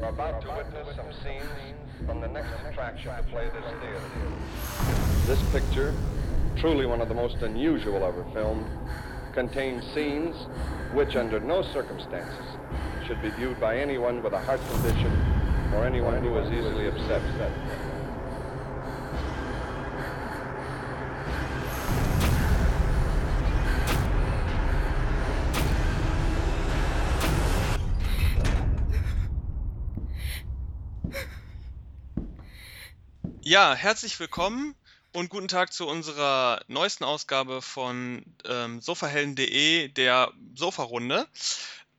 We're about to witness some scenes from the next attraction to play this theater. This picture, truly one of the most unusual ever filmed, contains scenes which, under no circumstances, should be viewed by anyone with a heart condition or anyone who is easily upset. Ja, herzlich willkommen und guten Tag zu unserer neuesten Ausgabe von ähm, sofahelden.de, der Sofa-Runde.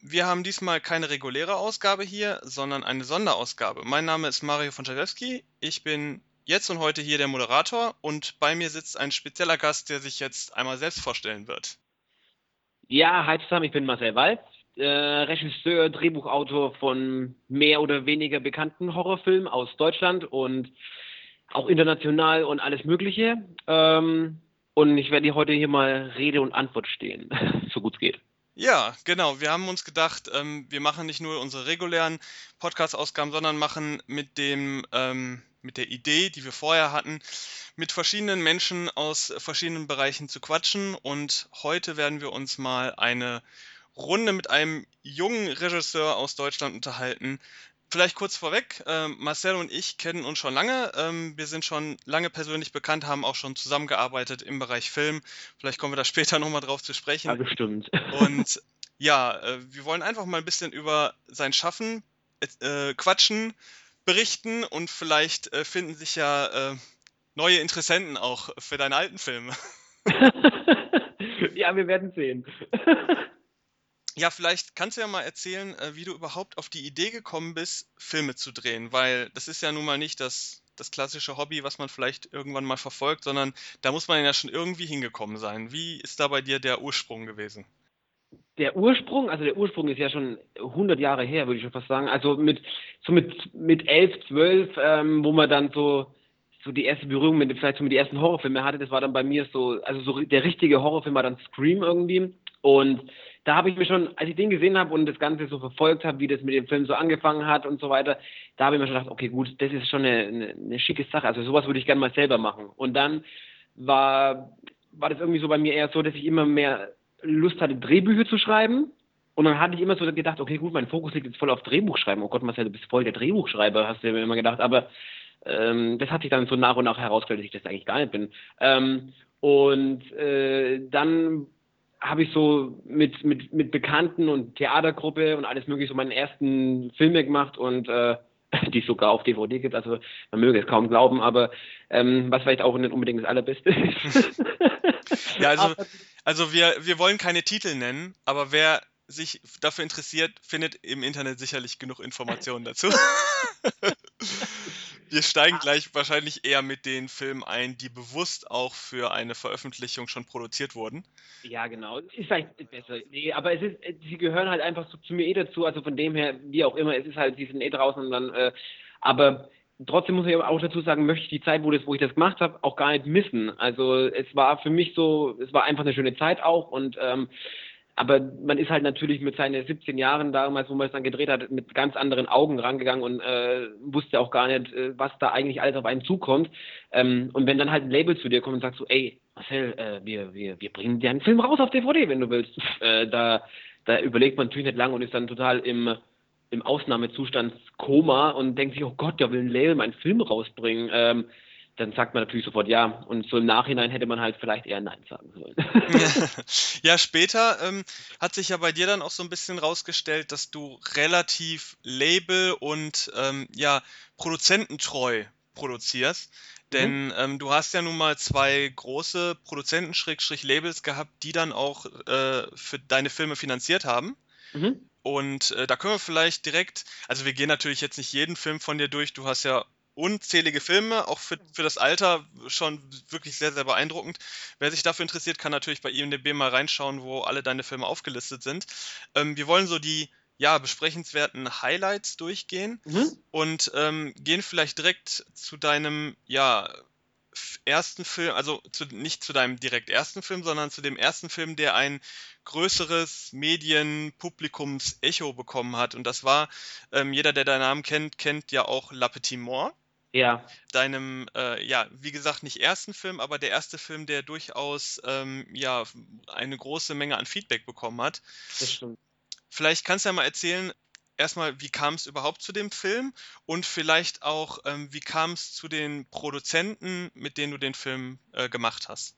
Wir haben diesmal keine reguläre Ausgabe hier, sondern eine Sonderausgabe. Mein Name ist Mario von Czajewski. Ich bin jetzt und heute hier der Moderator und bei mir sitzt ein spezieller Gast, der sich jetzt einmal selbst vorstellen wird. Ja, hi zusammen, ich bin Marcel Walz, äh, Regisseur, Drehbuchautor von mehr oder weniger bekannten Horrorfilmen aus Deutschland und auch international und alles Mögliche. Ähm, und ich werde heute hier mal Rede und Antwort stehen, so gut es geht. Ja, genau. Wir haben uns gedacht, ähm, wir machen nicht nur unsere regulären Podcast-Ausgaben, sondern machen mit dem ähm, mit der Idee, die wir vorher hatten, mit verschiedenen Menschen aus verschiedenen Bereichen zu quatschen. Und heute werden wir uns mal eine Runde mit einem jungen Regisseur aus Deutschland unterhalten, Vielleicht kurz vorweg, äh, Marcel und ich kennen uns schon lange. Ähm, wir sind schon lange persönlich bekannt, haben auch schon zusammengearbeitet im Bereich Film. Vielleicht kommen wir da später nochmal drauf zu sprechen. Ja, bestimmt. Und ja, äh, wir wollen einfach mal ein bisschen über sein Schaffen äh, quatschen, berichten und vielleicht äh, finden sich ja äh, neue Interessenten auch für deine alten Filme. ja, wir werden sehen. Ja, vielleicht kannst du ja mal erzählen, äh, wie du überhaupt auf die Idee gekommen bist, Filme zu drehen, weil das ist ja nun mal nicht das, das klassische Hobby, was man vielleicht irgendwann mal verfolgt, sondern da muss man ja schon irgendwie hingekommen sein. Wie ist da bei dir der Ursprung gewesen? Der Ursprung, also der Ursprung ist ja schon 100 Jahre her, würde ich schon fast sagen. Also mit so mit mit elf, zwölf, ähm, wo man dann so so die erste Berührung mit vielleicht so mit die ersten Horrorfilme hatte, das war dann bei mir so, also so der richtige Horrorfilm war dann Scream irgendwie und da habe ich mir schon, als ich den gesehen habe und das Ganze so verfolgt habe, wie das mit dem Film so angefangen hat und so weiter, da habe ich mir schon gedacht, okay, gut, das ist schon eine, eine, eine schicke Sache. Also sowas würde ich gerne mal selber machen. Und dann war, war das irgendwie so bei mir eher so, dass ich immer mehr Lust hatte, Drehbücher zu schreiben. Und dann hatte ich immer so gedacht, okay, gut, mein Fokus liegt jetzt voll auf Drehbuchschreiben. Oh Gott, Marcel, du bist voll der Drehbuchschreiber, hast du mir immer gedacht. Aber ähm, das hat sich dann so nach und nach herausgestellt, dass ich das eigentlich gar nicht bin. Ähm, und äh, dann habe ich so mit, mit, mit Bekannten und Theatergruppe und alles mögliche so meinen ersten Filme gemacht und äh, die es sogar auf DVD gibt. Also man möge es kaum glauben, aber ähm, was vielleicht auch nicht unbedingt das Allerbeste ist. ja, also, also wir, wir wollen keine Titel nennen, aber wer sich dafür interessiert, findet im Internet sicherlich genug Informationen dazu. Wir steigen gleich wahrscheinlich eher mit den Filmen ein, die bewusst auch für eine Veröffentlichung schon produziert wurden. Ja, genau. Ist vielleicht besser. Nee, aber es ist, sie gehören halt einfach so zu mir eh dazu. Also von dem her, wie auch immer, es ist halt, sie sind eh draußen und dann, äh, aber trotzdem muss ich auch dazu sagen, möchte ich die Zeit, wo, das, wo ich das gemacht habe, auch gar nicht missen. Also es war für mich so, es war einfach eine schöne Zeit auch und ähm, aber man ist halt natürlich mit seinen 17 Jahren damals, wo man es dann gedreht hat, mit ganz anderen Augen rangegangen und äh, wusste auch gar nicht, äh, was da eigentlich alles auf einen zukommt. Ähm, und wenn dann halt ein Label zu dir kommt und sagt so, ey, Marcel, äh, wir, wir, wir bringen dir einen Film raus auf DVD, wenn du willst. Äh, da, da überlegt man natürlich nicht lang und ist dann total im, im Ausnahmezustandskoma und denkt sich, oh Gott, da will ein Label meinen Film rausbringen. Ähm, dann sagt man natürlich sofort ja. Und so im Nachhinein hätte man halt vielleicht eher Nein sagen sollen. ja, später ähm, hat sich ja bei dir dann auch so ein bisschen rausgestellt, dass du relativ label- und ähm, ja, produzententreu produzierst. Denn mhm. ähm, du hast ja nun mal zwei große Produzenten-Labels gehabt, die dann auch äh, für deine Filme finanziert haben. Mhm. Und äh, da können wir vielleicht direkt, also wir gehen natürlich jetzt nicht jeden Film von dir durch, du hast ja unzählige Filme, auch für, für das Alter schon wirklich sehr, sehr beeindruckend. Wer sich dafür interessiert, kann natürlich bei IMDb mal reinschauen, wo alle deine Filme aufgelistet sind. Ähm, wir wollen so die ja, besprechenswerten Highlights durchgehen mhm. und ähm, gehen vielleicht direkt zu deinem ja, ersten Film, also zu, nicht zu deinem direkt ersten Film, sondern zu dem ersten Film, der ein größeres Medienpublikums-Echo bekommen hat. Und das war, ähm, jeder, der deinen Namen kennt, kennt ja auch La Petite Mort. Ja. Deinem, äh, ja, wie gesagt, nicht ersten Film, aber der erste Film, der durchaus ähm, ja, eine große Menge an Feedback bekommen hat. Das stimmt. Vielleicht kannst du ja mal erzählen, erstmal, wie kam es überhaupt zu dem Film und vielleicht auch, ähm, wie kam es zu den Produzenten, mit denen du den Film äh, gemacht hast?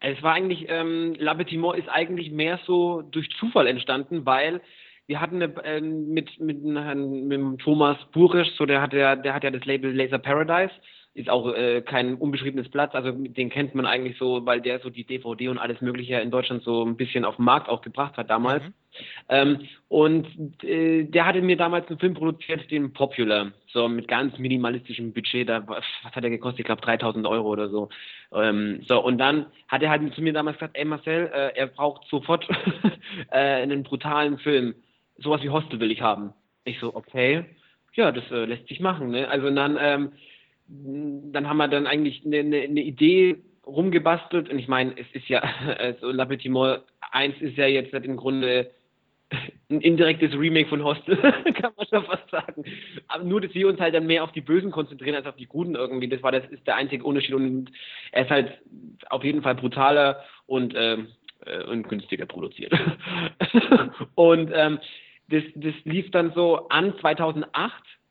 Es war eigentlich, ähm, La Petite ist eigentlich mehr so durch Zufall entstanden, weil wir hatten eine, äh, mit, mit, mit Thomas Burisch, so der hat ja, der hat ja das Label Laser Paradise, ist auch äh, kein unbeschriebenes Blatt, also den kennt man eigentlich so, weil der so die DVD und alles Mögliche in Deutschland so ein bisschen auf den Markt auch gebracht hat damals. Mhm. Ähm, und äh, der hatte mir damals einen Film produziert, den Popular, so mit ganz minimalistischem Budget, da, was hat er gekostet? Ich glaube 3000 Euro oder so. Ähm, so, und dann hat er halt zu mir damals gesagt, ey Marcel, äh, er braucht sofort äh, einen brutalen Film sowas wie Hostel will ich haben. Ich so, okay, ja, das äh, lässt sich machen. Ne? Also dann, ähm, dann haben wir dann eigentlich eine, eine, eine Idee rumgebastelt und ich meine, es ist ja, also La Petite Mort 1 ist ja jetzt im Grunde ein indirektes Remake von Hostel, kann man schon fast sagen. Aber nur, dass wir uns halt dann mehr auf die Bösen konzentrieren als auf die Guten irgendwie. Das war das ist der einzige Unterschied und er ist halt auf jeden Fall brutaler und ähm, äh, und günstiger produziert. und ähm, das, das lief dann so an 2008 äh,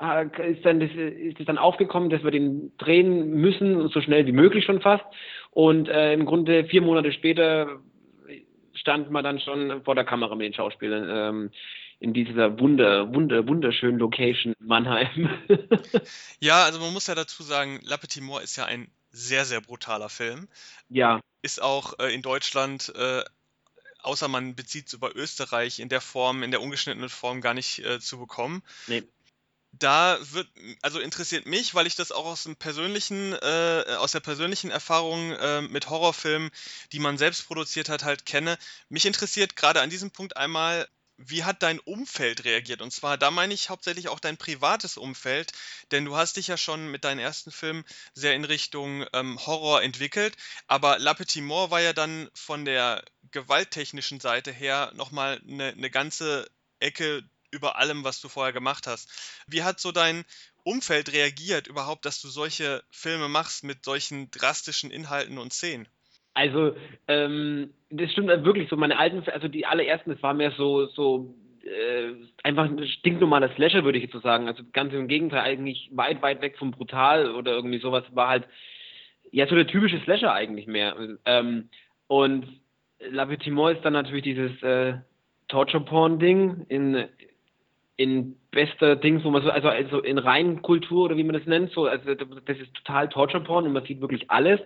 ist dann das, ist das dann aufgekommen, dass wir den drehen müssen, so schnell wie möglich schon fast. Und äh, im Grunde vier Monate später stand man dann schon vor der Kamera mit den Schauspielern ähm, in dieser wunder, wunder, wunderschönen Location Mannheim. ja, also man muss ja dazu sagen, La Petite Mort ist ja ein sehr, sehr brutaler Film. Ja. Ist auch äh, in Deutschland, äh, außer man bezieht es über Österreich, in der Form, in der ungeschnittenen Form gar nicht äh, zu bekommen. Nee. Da wird, also interessiert mich, weil ich das auch aus dem persönlichen, äh, aus der persönlichen Erfahrung äh, mit Horrorfilmen, die man selbst produziert hat, halt kenne. Mich interessiert gerade an diesem Punkt einmal, wie hat dein Umfeld reagiert? Und zwar, da meine ich hauptsächlich auch dein privates Umfeld, denn du hast dich ja schon mit deinen ersten Filmen sehr in Richtung ähm, Horror entwickelt, aber La Petite Mort war ja dann von der gewalttechnischen Seite her nochmal eine, eine ganze Ecke über allem, was du vorher gemacht hast. Wie hat so dein Umfeld reagiert überhaupt, dass du solche Filme machst mit solchen drastischen Inhalten und Szenen? Also, ähm, das stimmt wirklich so. Meine alten, also die allerersten, das war mehr so, so äh, einfach ein stinknormaler Slasher, würde ich jetzt so sagen. Also ganz im Gegenteil, eigentlich weit, weit weg vom Brutal oder irgendwie sowas. War halt, ja, so der typische Slasher eigentlich mehr. Ähm, und La Petite ist dann natürlich dieses äh, Torture-Porn-Ding in, in bester Dings, wo man so, also, also in reinen Kultur oder wie man das nennt, so, also das ist total Torture-Porn und man sieht wirklich alles.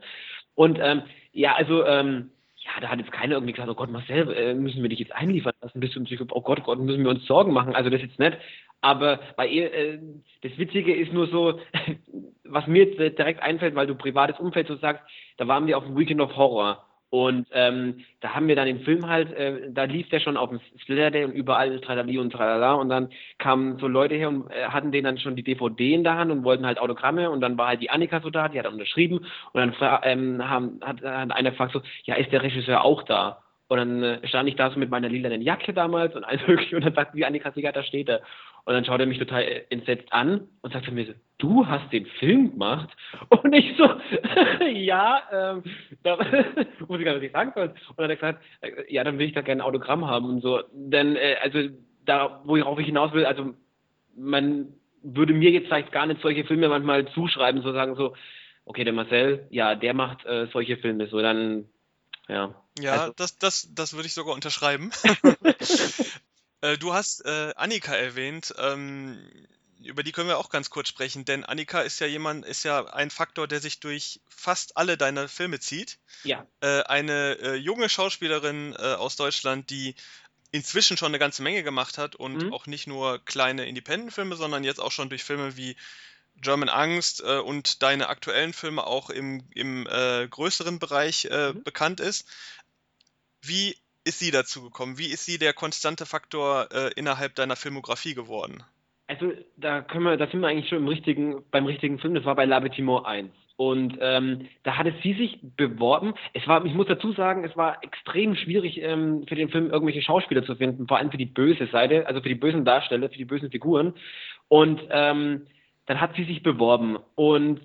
Und ähm, ja, also ähm, ja, da hat jetzt keiner irgendwie gesagt, oh Gott, Marcel, äh, müssen wir dich jetzt einliefern lassen, bist du ein Psycho, oh Gott, oh Gott, müssen wir uns Sorgen machen. Also das ist jetzt nicht. Aber bei ihr, äh, das Witzige ist nur so, was mir jetzt direkt einfällt, weil du privates Umfeld so sagst, da waren wir auf dem Weekend of Horror. Und ähm, da haben wir dann den Film halt, äh, da lief der schon auf dem Splatter und überall Tralali und Tralala und dann kamen so Leute her und äh, hatten denen dann schon die DVD in der Hand und wollten halt Autogramme und dann war halt die Annika so da, die hat unterschrieben und dann ähm, haben, hat, hat einer gefragt so, ja, ist der Regisseur auch da? Und dann äh, stand ich da so mit meiner lilanen Jacke damals und alles mögliche und dann sagte die Annika, ja, da steht er. Und dann schaut er mich total entsetzt an und sagte mir so, du hast den Film gemacht? Und ich so, ja, ähm, da muss ich gar nicht sagen soll. Und dann hat er gesagt, äh, ja, dann will ich da gerne ein Autogramm haben und so. Denn, äh, also, da, worauf ich hinaus will, also, man würde mir jetzt vielleicht gar nicht solche Filme manchmal zuschreiben, so sagen so, okay, der Marcel, ja, der macht äh, solche Filme, so dann, ja. Ja, also, das, das, das würde ich sogar unterschreiben. Äh, du hast äh, Annika erwähnt. Ähm, über die können wir auch ganz kurz sprechen, denn Annika ist ja jemand, ist ja ein Faktor, der sich durch fast alle deine Filme zieht. Ja. Äh, eine äh, junge Schauspielerin äh, aus Deutschland, die inzwischen schon eine ganze Menge gemacht hat und mhm. auch nicht nur kleine Independent-Filme, sondern jetzt auch schon durch Filme wie German Angst äh, und deine aktuellen Filme auch im, im äh, größeren Bereich äh, mhm. bekannt ist. Wie ist sie dazu gekommen? Wie ist sie der konstante Faktor äh, innerhalb deiner Filmografie geworden? Also da können wir, da sind wir eigentlich schon im richtigen, beim richtigen Film, das war bei La Timor 1. Und ähm, da hatte sie sich beworben. Es war, ich muss dazu sagen, es war extrem schwierig ähm, für den Film irgendwelche Schauspieler zu finden, vor allem für die böse Seite, also für die bösen Darsteller, für die bösen Figuren. Und ähm, dann hat sie sich beworben. Und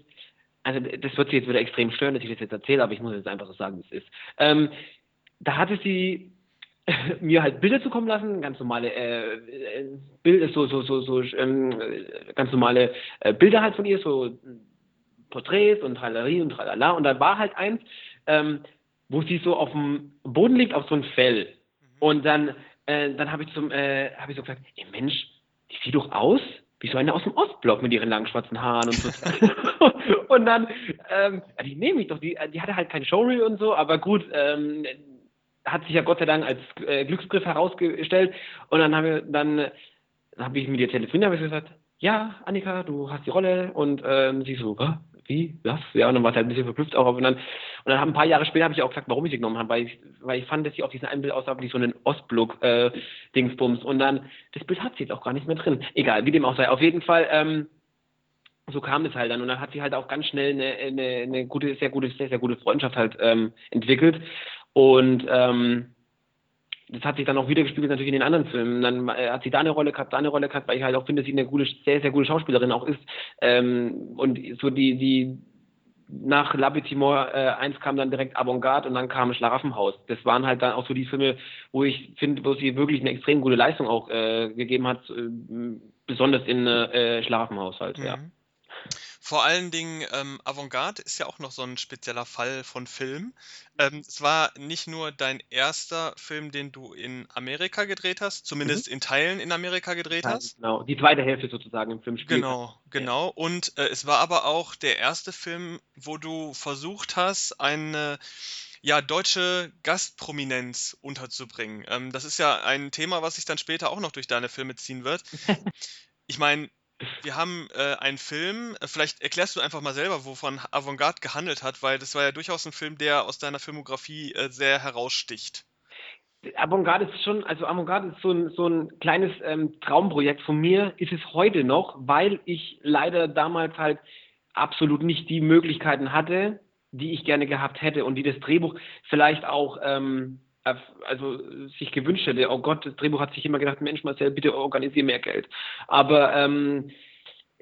also das wird sie jetzt wieder extrem stören, dass ich das jetzt erzähle, aber ich muss jetzt einfach so sagen, wie es ist. Ähm, da hatte sie mir halt Bilder zukommen lassen, ganz normale äh, äh, Bilder, so, so, so, so ähm, ganz normale äh, Bilder halt von ihr, so Porträts und Tralerie und Tralala. Und da war halt eins, ähm, wo sie so auf dem Boden liegt, auf so ein Fell. Mhm. Und dann, äh, dann habe ich zum, äh, habe ich so gesagt, ey Mensch, die sieht doch aus wie so eine aus dem Ostblock mit ihren langen schwarzen Haaren und so. und dann, ähm, die nehme ich doch, die, die hatte halt kein Showreel und so, aber gut, ähm, hat sich ja Gott sei Dank als äh, Glücksgriff herausgestellt. Und dann haben wir, dann, dann habe ich mit ihr telefoniert, habe ich gesagt, ja, Annika, du hast die Rolle und ähm, sie so, Hä? wie, was? Ja, und dann war es halt ein bisschen verblüfft auch. Und dann, und dann ein paar Jahre später habe ich auch gesagt, warum ich sie genommen habe, weil ich, weil ich fand, dass sie auf diesem einen Bild aussah wie so einen Ostblock-Dingsbums. Äh, und dann, das Bild hat sie jetzt auch gar nicht mehr drin. Egal, wie dem auch sei. Auf jeden Fall, ähm, so kam es halt dann. Und dann hat sie halt auch ganz schnell eine, eine, eine gute, sehr gute, sehr, sehr gute Freundschaft halt ähm, entwickelt. Und ähm, das hat sich dann auch wieder gespiegelt natürlich in den anderen Filmen. Dann äh, hat sie da eine Rolle gehabt, da eine Rolle gehabt, weil ich halt auch finde, dass sie eine gute, sehr, sehr gute Schauspielerin auch ist. Ähm, und so die, die nach La Timor äh, 1 kam dann direkt Avantgarde und dann kam Schlaraffenhaus. Das waren halt dann auch so die Filme, wo ich finde, wo sie wirklich eine extrem gute Leistung auch äh, gegeben hat, äh, besonders in äh, Schlaraffenhaus halt, mhm. ja. Vor allen Dingen, ähm, Avantgarde ist ja auch noch so ein spezieller Fall von Film. Ähm, es war nicht nur dein erster Film, den du in Amerika gedreht hast, zumindest mhm. in Teilen in Amerika gedreht ja, hast. Genau, die zweite Hälfte sozusagen im Filmspiel. Genau, genau. Und äh, es war aber auch der erste Film, wo du versucht hast, eine ja, deutsche Gastprominenz unterzubringen. Ähm, das ist ja ein Thema, was sich dann später auch noch durch deine Filme ziehen wird. ich meine, wir haben äh, einen Film, äh, vielleicht erklärst du einfach mal selber, wovon Avantgarde gehandelt hat, weil das war ja durchaus ein Film, der aus deiner Filmografie äh, sehr heraussticht. Avantgarde ist schon, also Avantgarde ist so ein, so ein kleines ähm, Traumprojekt von mir, ist es heute noch, weil ich leider damals halt absolut nicht die Möglichkeiten hatte, die ich gerne gehabt hätte und die das Drehbuch vielleicht auch ähm, also sich gewünscht hätte, oh Gott, das Drehbuch hat sich immer gedacht, Mensch Marcel, bitte organisiere mehr Geld. Aber ähm,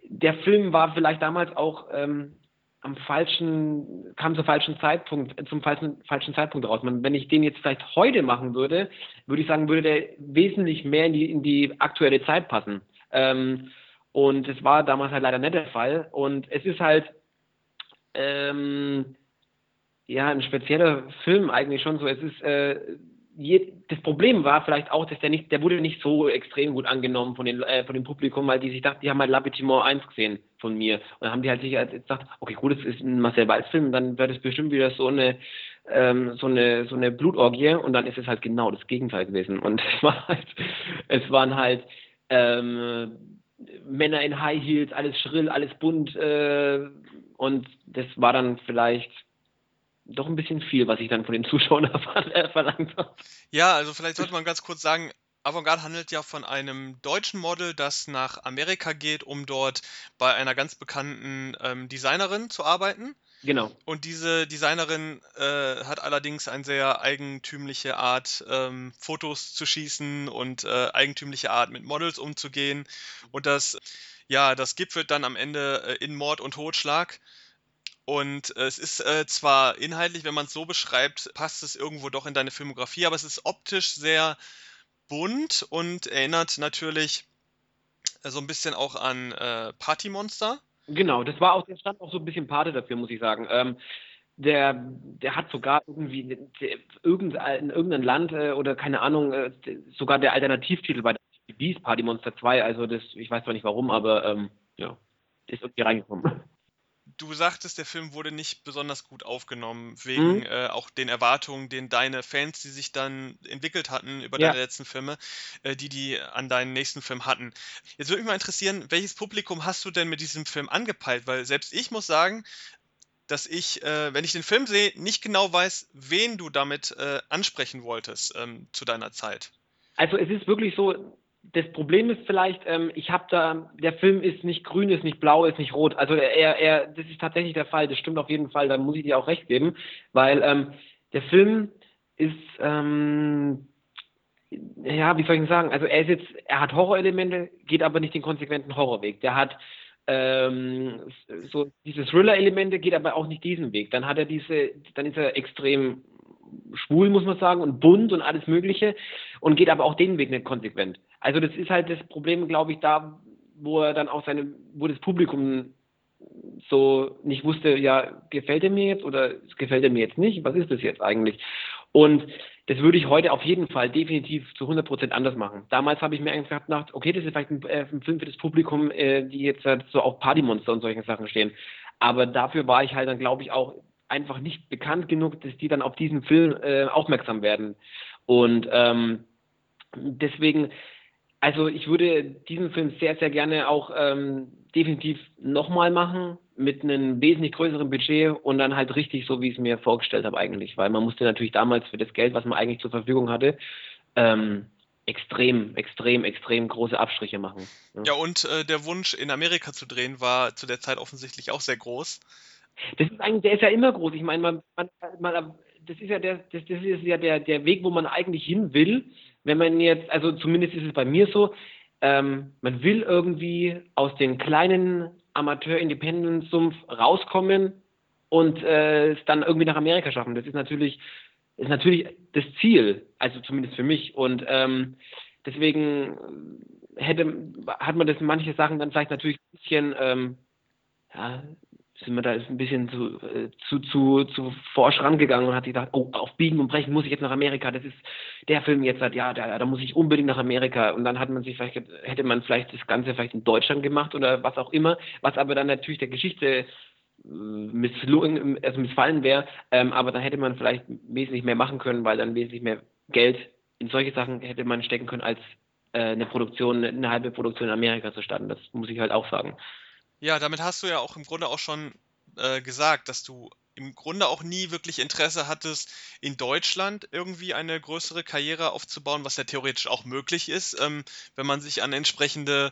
der Film war vielleicht damals auch ähm, am falschen, kam zum falschen Zeitpunkt, zum falschen, falschen Zeitpunkt raus. wenn ich den jetzt vielleicht heute machen würde, würde ich sagen, würde der wesentlich mehr in die, in die aktuelle Zeit passen. Ähm, und es war damals halt leider nicht der Fall. Und es ist halt, ähm, ja, ein spezieller Film eigentlich schon so. Es ist, äh, je, das Problem war vielleicht auch, dass der nicht, der wurde nicht so extrem gut angenommen von, den, äh, von dem Publikum, weil die sich dachten, die haben halt La Petite 1 gesehen von mir. Und dann haben die halt sich halt gesagt, okay, gut, das ist ein Marcel Walz Film, dann wird es bestimmt wieder so eine, ähm, so eine, so eine Blutorgie und dann ist es halt genau das Gegenteil gewesen. Und es war halt, es waren halt, ähm, Männer in High Heels, alles schrill, alles bunt, äh, und das war dann vielleicht doch ein bisschen viel, was ich dann von den Zuschauern äh, verlangt habe. Ja, also vielleicht sollte man ganz kurz sagen, Avantgarde handelt ja von einem deutschen Model, das nach Amerika geht, um dort bei einer ganz bekannten ähm, Designerin zu arbeiten. Genau. Und diese Designerin äh, hat allerdings eine sehr eigentümliche Art, ähm, Fotos zu schießen und äh, eigentümliche Art, mit Models umzugehen. Und das, ja, das gipfelt dann am Ende äh, in Mord und Totschlag. Und äh, es ist äh, zwar inhaltlich, wenn man es so beschreibt, passt es irgendwo doch in deine Filmografie, aber es ist optisch sehr bunt und erinnert natürlich äh, so ein bisschen auch an äh, Partymonster. Genau, das war auch, der stand auch so ein bisschen Pate dafür, muss ich sagen. Ähm, der, der hat sogar irgendwie der, in irgendeinem Land äh, oder keine Ahnung, äh, sogar der Alternativtitel bei Beast Party Monster 2, also das, ich weiß zwar nicht warum, aber ähm, ja, ist irgendwie reingekommen du sagtest, der Film wurde nicht besonders gut aufgenommen, wegen mhm. äh, auch den Erwartungen, den deine Fans, die sich dann entwickelt hatten über ja. deine letzten Filme, äh, die die an deinen nächsten Film hatten. Jetzt würde mich mal interessieren, welches Publikum hast du denn mit diesem Film angepeilt? Weil selbst ich muss sagen, dass ich, äh, wenn ich den Film sehe, nicht genau weiß, wen du damit äh, ansprechen wolltest ähm, zu deiner Zeit. Also es ist wirklich so, das Problem ist vielleicht, ähm, ich habe da, der Film ist nicht grün, ist nicht blau, ist nicht rot. Also er, er, das ist tatsächlich der Fall. Das stimmt auf jeden Fall. Da muss ich dir auch recht geben, weil ähm, der Film ist, ähm, ja, wie soll ich denn sagen? Also er ist jetzt, er hat Horrorelemente, geht aber nicht den konsequenten Horrorweg. Der hat ähm, so diese Thriller-Elemente, geht aber auch nicht diesen Weg. Dann hat er diese, dann ist er extrem schwul, muss man sagen, und bunt und alles Mögliche und geht aber auch den Weg nicht konsequent. Also das ist halt das Problem, glaube ich, da, wo er dann auch seine, wo das Publikum so nicht wusste, ja, gefällt er mir jetzt oder gefällt er mir jetzt nicht? Was ist das jetzt eigentlich? Und das würde ich heute auf jeden Fall definitiv zu 100% anders machen. Damals habe ich mir eigentlich gedacht, okay, das ist vielleicht ein, äh, ein Film für das Publikum, äh, die jetzt halt so auf Partymonster und solchen Sachen stehen. Aber dafür war ich halt dann, glaube ich, auch einfach nicht bekannt genug, dass die dann auf diesen Film äh, aufmerksam werden. Und ähm, deswegen, also ich würde diesen Film sehr, sehr gerne auch ähm, definitiv nochmal machen mit einem wesentlich größeren Budget und dann halt richtig so, wie ich es mir vorgestellt habe eigentlich, weil man musste natürlich damals für das Geld, was man eigentlich zur Verfügung hatte, ähm, extrem, extrem, extrem große Abstriche machen. Ja, ja und äh, der Wunsch, in Amerika zu drehen, war zu der Zeit offensichtlich auch sehr groß. Das ist eigentlich, der ist ja immer groß. Ich meine, man, man, man, das ist ja der, das, das ist ja der, der Weg, wo man eigentlich hin will. Wenn man jetzt, also zumindest ist es bei mir so, ähm, man will irgendwie aus den kleinen Amateur-Independent-Sumpf rauskommen und äh, es dann irgendwie nach Amerika schaffen. Das ist natürlich, ist natürlich das Ziel, also zumindest für mich. Und ähm, deswegen hätte, hat man das manche Sachen dann vielleicht natürlich ein bisschen ähm, ja, sind wir da ein bisschen zu, äh, zu, zu, zu forsch rangegangen und hat gedacht, oh, auf Biegen und Brechen muss ich jetzt nach Amerika, das ist der Film jetzt, hat, ja, da, da muss ich unbedingt nach Amerika. Und dann hat man sich vielleicht, hätte man vielleicht das Ganze vielleicht in Deutschland gemacht oder was auch immer, was aber dann natürlich der Geschichte äh, misslungen, also missfallen wäre, ähm, aber dann hätte man vielleicht wesentlich mehr machen können, weil dann wesentlich mehr Geld in solche Sachen hätte man stecken können, als äh, eine Produktion, eine halbe Produktion in Amerika zu starten. Das muss ich halt auch sagen. Ja, damit hast du ja auch im Grunde auch schon äh, gesagt, dass du im Grunde auch nie wirklich Interesse hattest, in Deutschland irgendwie eine größere Karriere aufzubauen, was ja theoretisch auch möglich ist, ähm, wenn man sich an entsprechende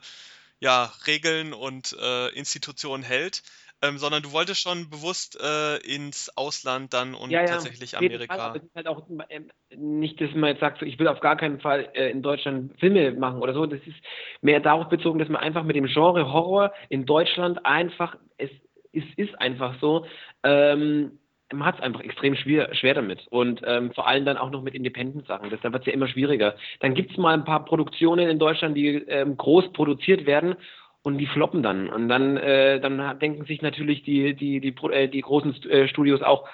ja, Regeln und äh, Institutionen hält ähm, sondern du wolltest schon bewusst äh, ins Ausland dann und ja, ja, tatsächlich Amerika. Fall, aber es ist halt auch ähm, nicht, dass man jetzt sagt, so, ich will auf gar keinen Fall äh, in Deutschland Filme machen oder so. Das ist mehr darauf bezogen, dass man einfach mit dem Genre Horror in Deutschland einfach, es, es ist einfach so, ähm, man hat es einfach extrem schwer, schwer damit. Und ähm, vor allem dann auch noch mit Independent-Sachen. Da wird es ja immer schwieriger. Dann gibt es mal ein paar Produktionen in Deutschland, die ähm, groß produziert werden und die floppen dann. Und dann, äh, dann denken sich natürlich die, die, die, äh, die großen äh, Studios auch,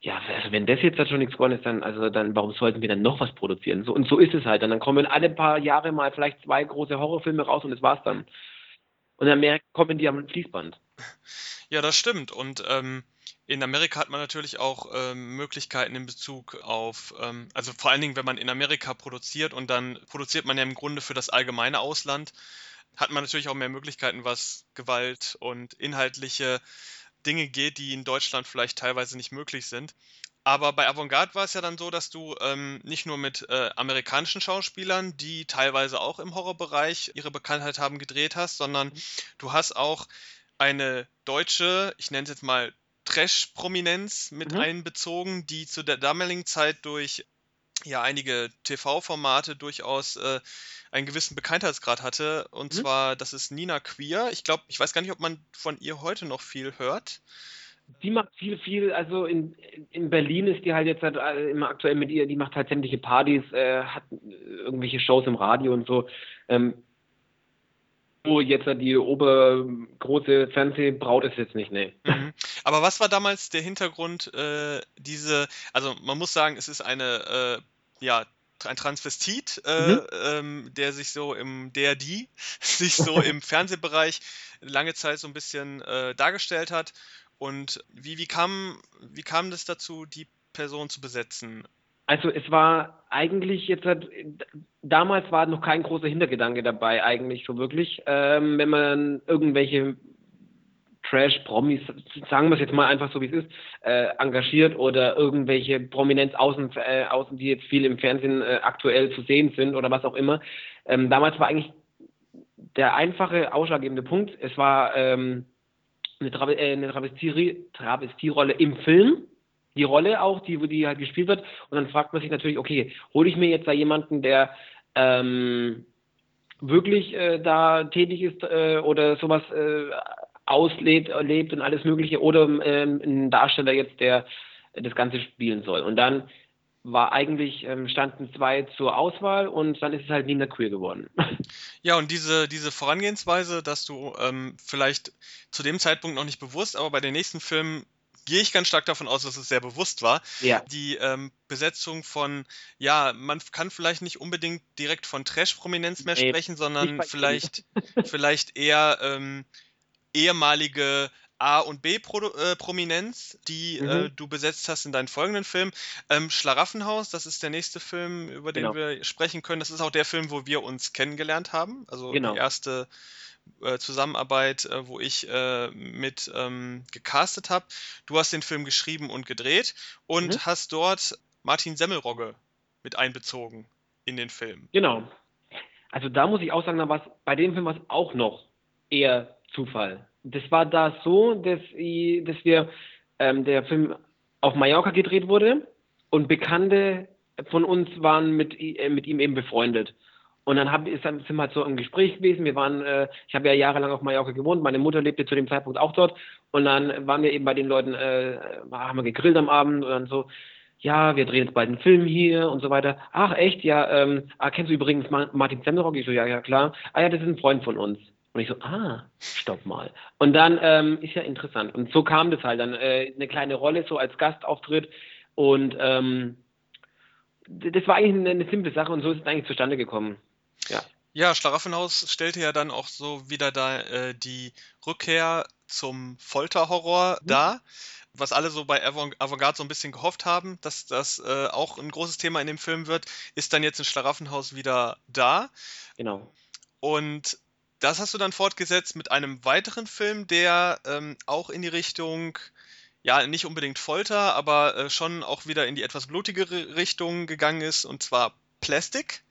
ja, also wenn das jetzt halt schon nichts geworden ist, dann, also dann, warum sollten wir dann noch was produzieren? So, und so ist es halt. Und dann kommen alle paar Jahre mal vielleicht zwei große Horrorfilme raus und das war's dann. Und in Amerika kommen die am Fließband. Ja, das stimmt. Und ähm, in Amerika hat man natürlich auch ähm, Möglichkeiten in Bezug auf, ähm, also vor allen Dingen, wenn man in Amerika produziert und dann produziert man ja im Grunde für das allgemeine Ausland hat man natürlich auch mehr Möglichkeiten, was Gewalt und inhaltliche Dinge geht, die in Deutschland vielleicht teilweise nicht möglich sind. Aber bei Avantgarde war es ja dann so, dass du ähm, nicht nur mit äh, amerikanischen Schauspielern, die teilweise auch im Horrorbereich ihre Bekanntheit haben, gedreht hast, sondern mhm. du hast auch eine deutsche, ich nenne es jetzt mal Trash-Prominenz mit mhm. einbezogen, die zu der damaligen Zeit durch ja einige TV-Formate durchaus äh, einen gewissen Bekanntheitsgrad hatte. Und mhm. zwar, das ist Nina Queer. Ich glaube, ich weiß gar nicht, ob man von ihr heute noch viel hört. Die macht viel, viel, also in, in Berlin ist die halt jetzt halt äh, immer aktuell mit ihr, die macht halt sämtliche Partys, äh, hat irgendwelche Shows im Radio und so. Ähm, jetzt die obergroße Fernsehbraut ist jetzt nicht, ne. Mhm. Aber was war damals der Hintergrund, äh, diese, also man muss sagen, es ist eine, äh, ja, ein Transvestit, äh, mhm. ähm, der sich so im, der die sich so im Fernsehbereich lange Zeit so ein bisschen äh, dargestellt hat. Und wie, wie kam, wie kam das dazu, die Person zu besetzen? Also es war eigentlich jetzt halt, damals war noch kein großer Hintergedanke dabei eigentlich so wirklich. Ähm, wenn man irgendwelche Trash-Promis, sagen wir es jetzt mal einfach so, wie es ist, äh, engagiert oder irgendwelche Prominenz außen, äh, außen, die jetzt viel im Fernsehen äh, aktuell zu sehen sind oder was auch immer. Ähm, damals war eigentlich der einfache, ausschlaggebende Punkt, es war ähm, eine, Tra äh, eine Travestie Travestierolle im Film, die Rolle auch, die, die halt gespielt wird. Und dann fragt man sich natürlich, okay, hole ich mir jetzt da jemanden, der ähm, wirklich äh, da tätig ist äh, oder sowas äh, auslebt lebt und alles Mögliche oder ähm, ein Darsteller jetzt, der das Ganze spielen soll. Und dann war eigentlich, ähm, standen zwei zur Auswahl und dann ist es halt Nina Queer geworden. Ja, und diese, diese Vorangehensweise, dass du ähm, vielleicht zu dem Zeitpunkt noch nicht bewusst, aber bei den nächsten Filmen gehe ich ganz stark davon aus, dass es sehr bewusst war. Ja. Die ähm, Besetzung von, ja, man kann vielleicht nicht unbedingt direkt von Trash-Prominenz mehr nee, sprechen, sondern vielleicht, vielleicht eher ähm, ehemalige A- und B-Prominenz, die mhm. äh, du besetzt hast in deinen folgenden Filmen. Ähm, Schlaraffenhaus, das ist der nächste Film, über den genau. wir sprechen können. Das ist auch der Film, wo wir uns kennengelernt haben. Also genau. die erste äh, Zusammenarbeit, äh, wo ich äh, mit ähm, gecastet habe. Du hast den Film geschrieben und gedreht und mhm. hast dort Martin Semmelrogge mit einbezogen in den Film. Genau. Also da muss ich auch sagen, war bei dem Film war es auch noch eher Zufall. Das war da so, dass, ich, dass wir ähm, der Film auf Mallorca gedreht wurde und Bekannte von uns waren mit, äh, mit ihm eben befreundet. Und dann hab, ist, sind wir halt so im Gespräch gewesen. Wir waren, äh, ich habe ja jahrelang auf Mallorca gewohnt, meine Mutter lebte zu dem Zeitpunkt auch dort. Und dann waren wir eben bei den Leuten, äh, haben wir gegrillt am Abend und dann so, ja, wir drehen jetzt bald einen Film hier und so weiter. Ach, echt? Ja, ähm, ah, kennst du übrigens Martin Semmelrock? Ich so, ja, ja, klar. Ah ja, das ist ein Freund von uns. Und ich so, ah, stopp mal. Und dann ähm, ist ja interessant. Und so kam das halt dann. Äh, eine kleine Rolle, so als Gastauftritt. Und ähm, das war eigentlich eine, eine, simple Sache und so ist es eigentlich zustande gekommen. Ja. Ja, Schlaraffenhaus stellte ja dann auch so wieder da äh, die Rückkehr zum Folterhorror mhm. dar, was alle so bei Avantgarde so ein bisschen gehofft haben, dass das äh, auch ein großes Thema in dem Film wird, ist dann jetzt in Schlaraffenhaus wieder da. Genau. Und das hast du dann fortgesetzt mit einem weiteren Film, der ähm, auch in die Richtung, ja, nicht unbedingt Folter, aber äh, schon auch wieder in die etwas blutigere Richtung gegangen ist, und zwar Plastic.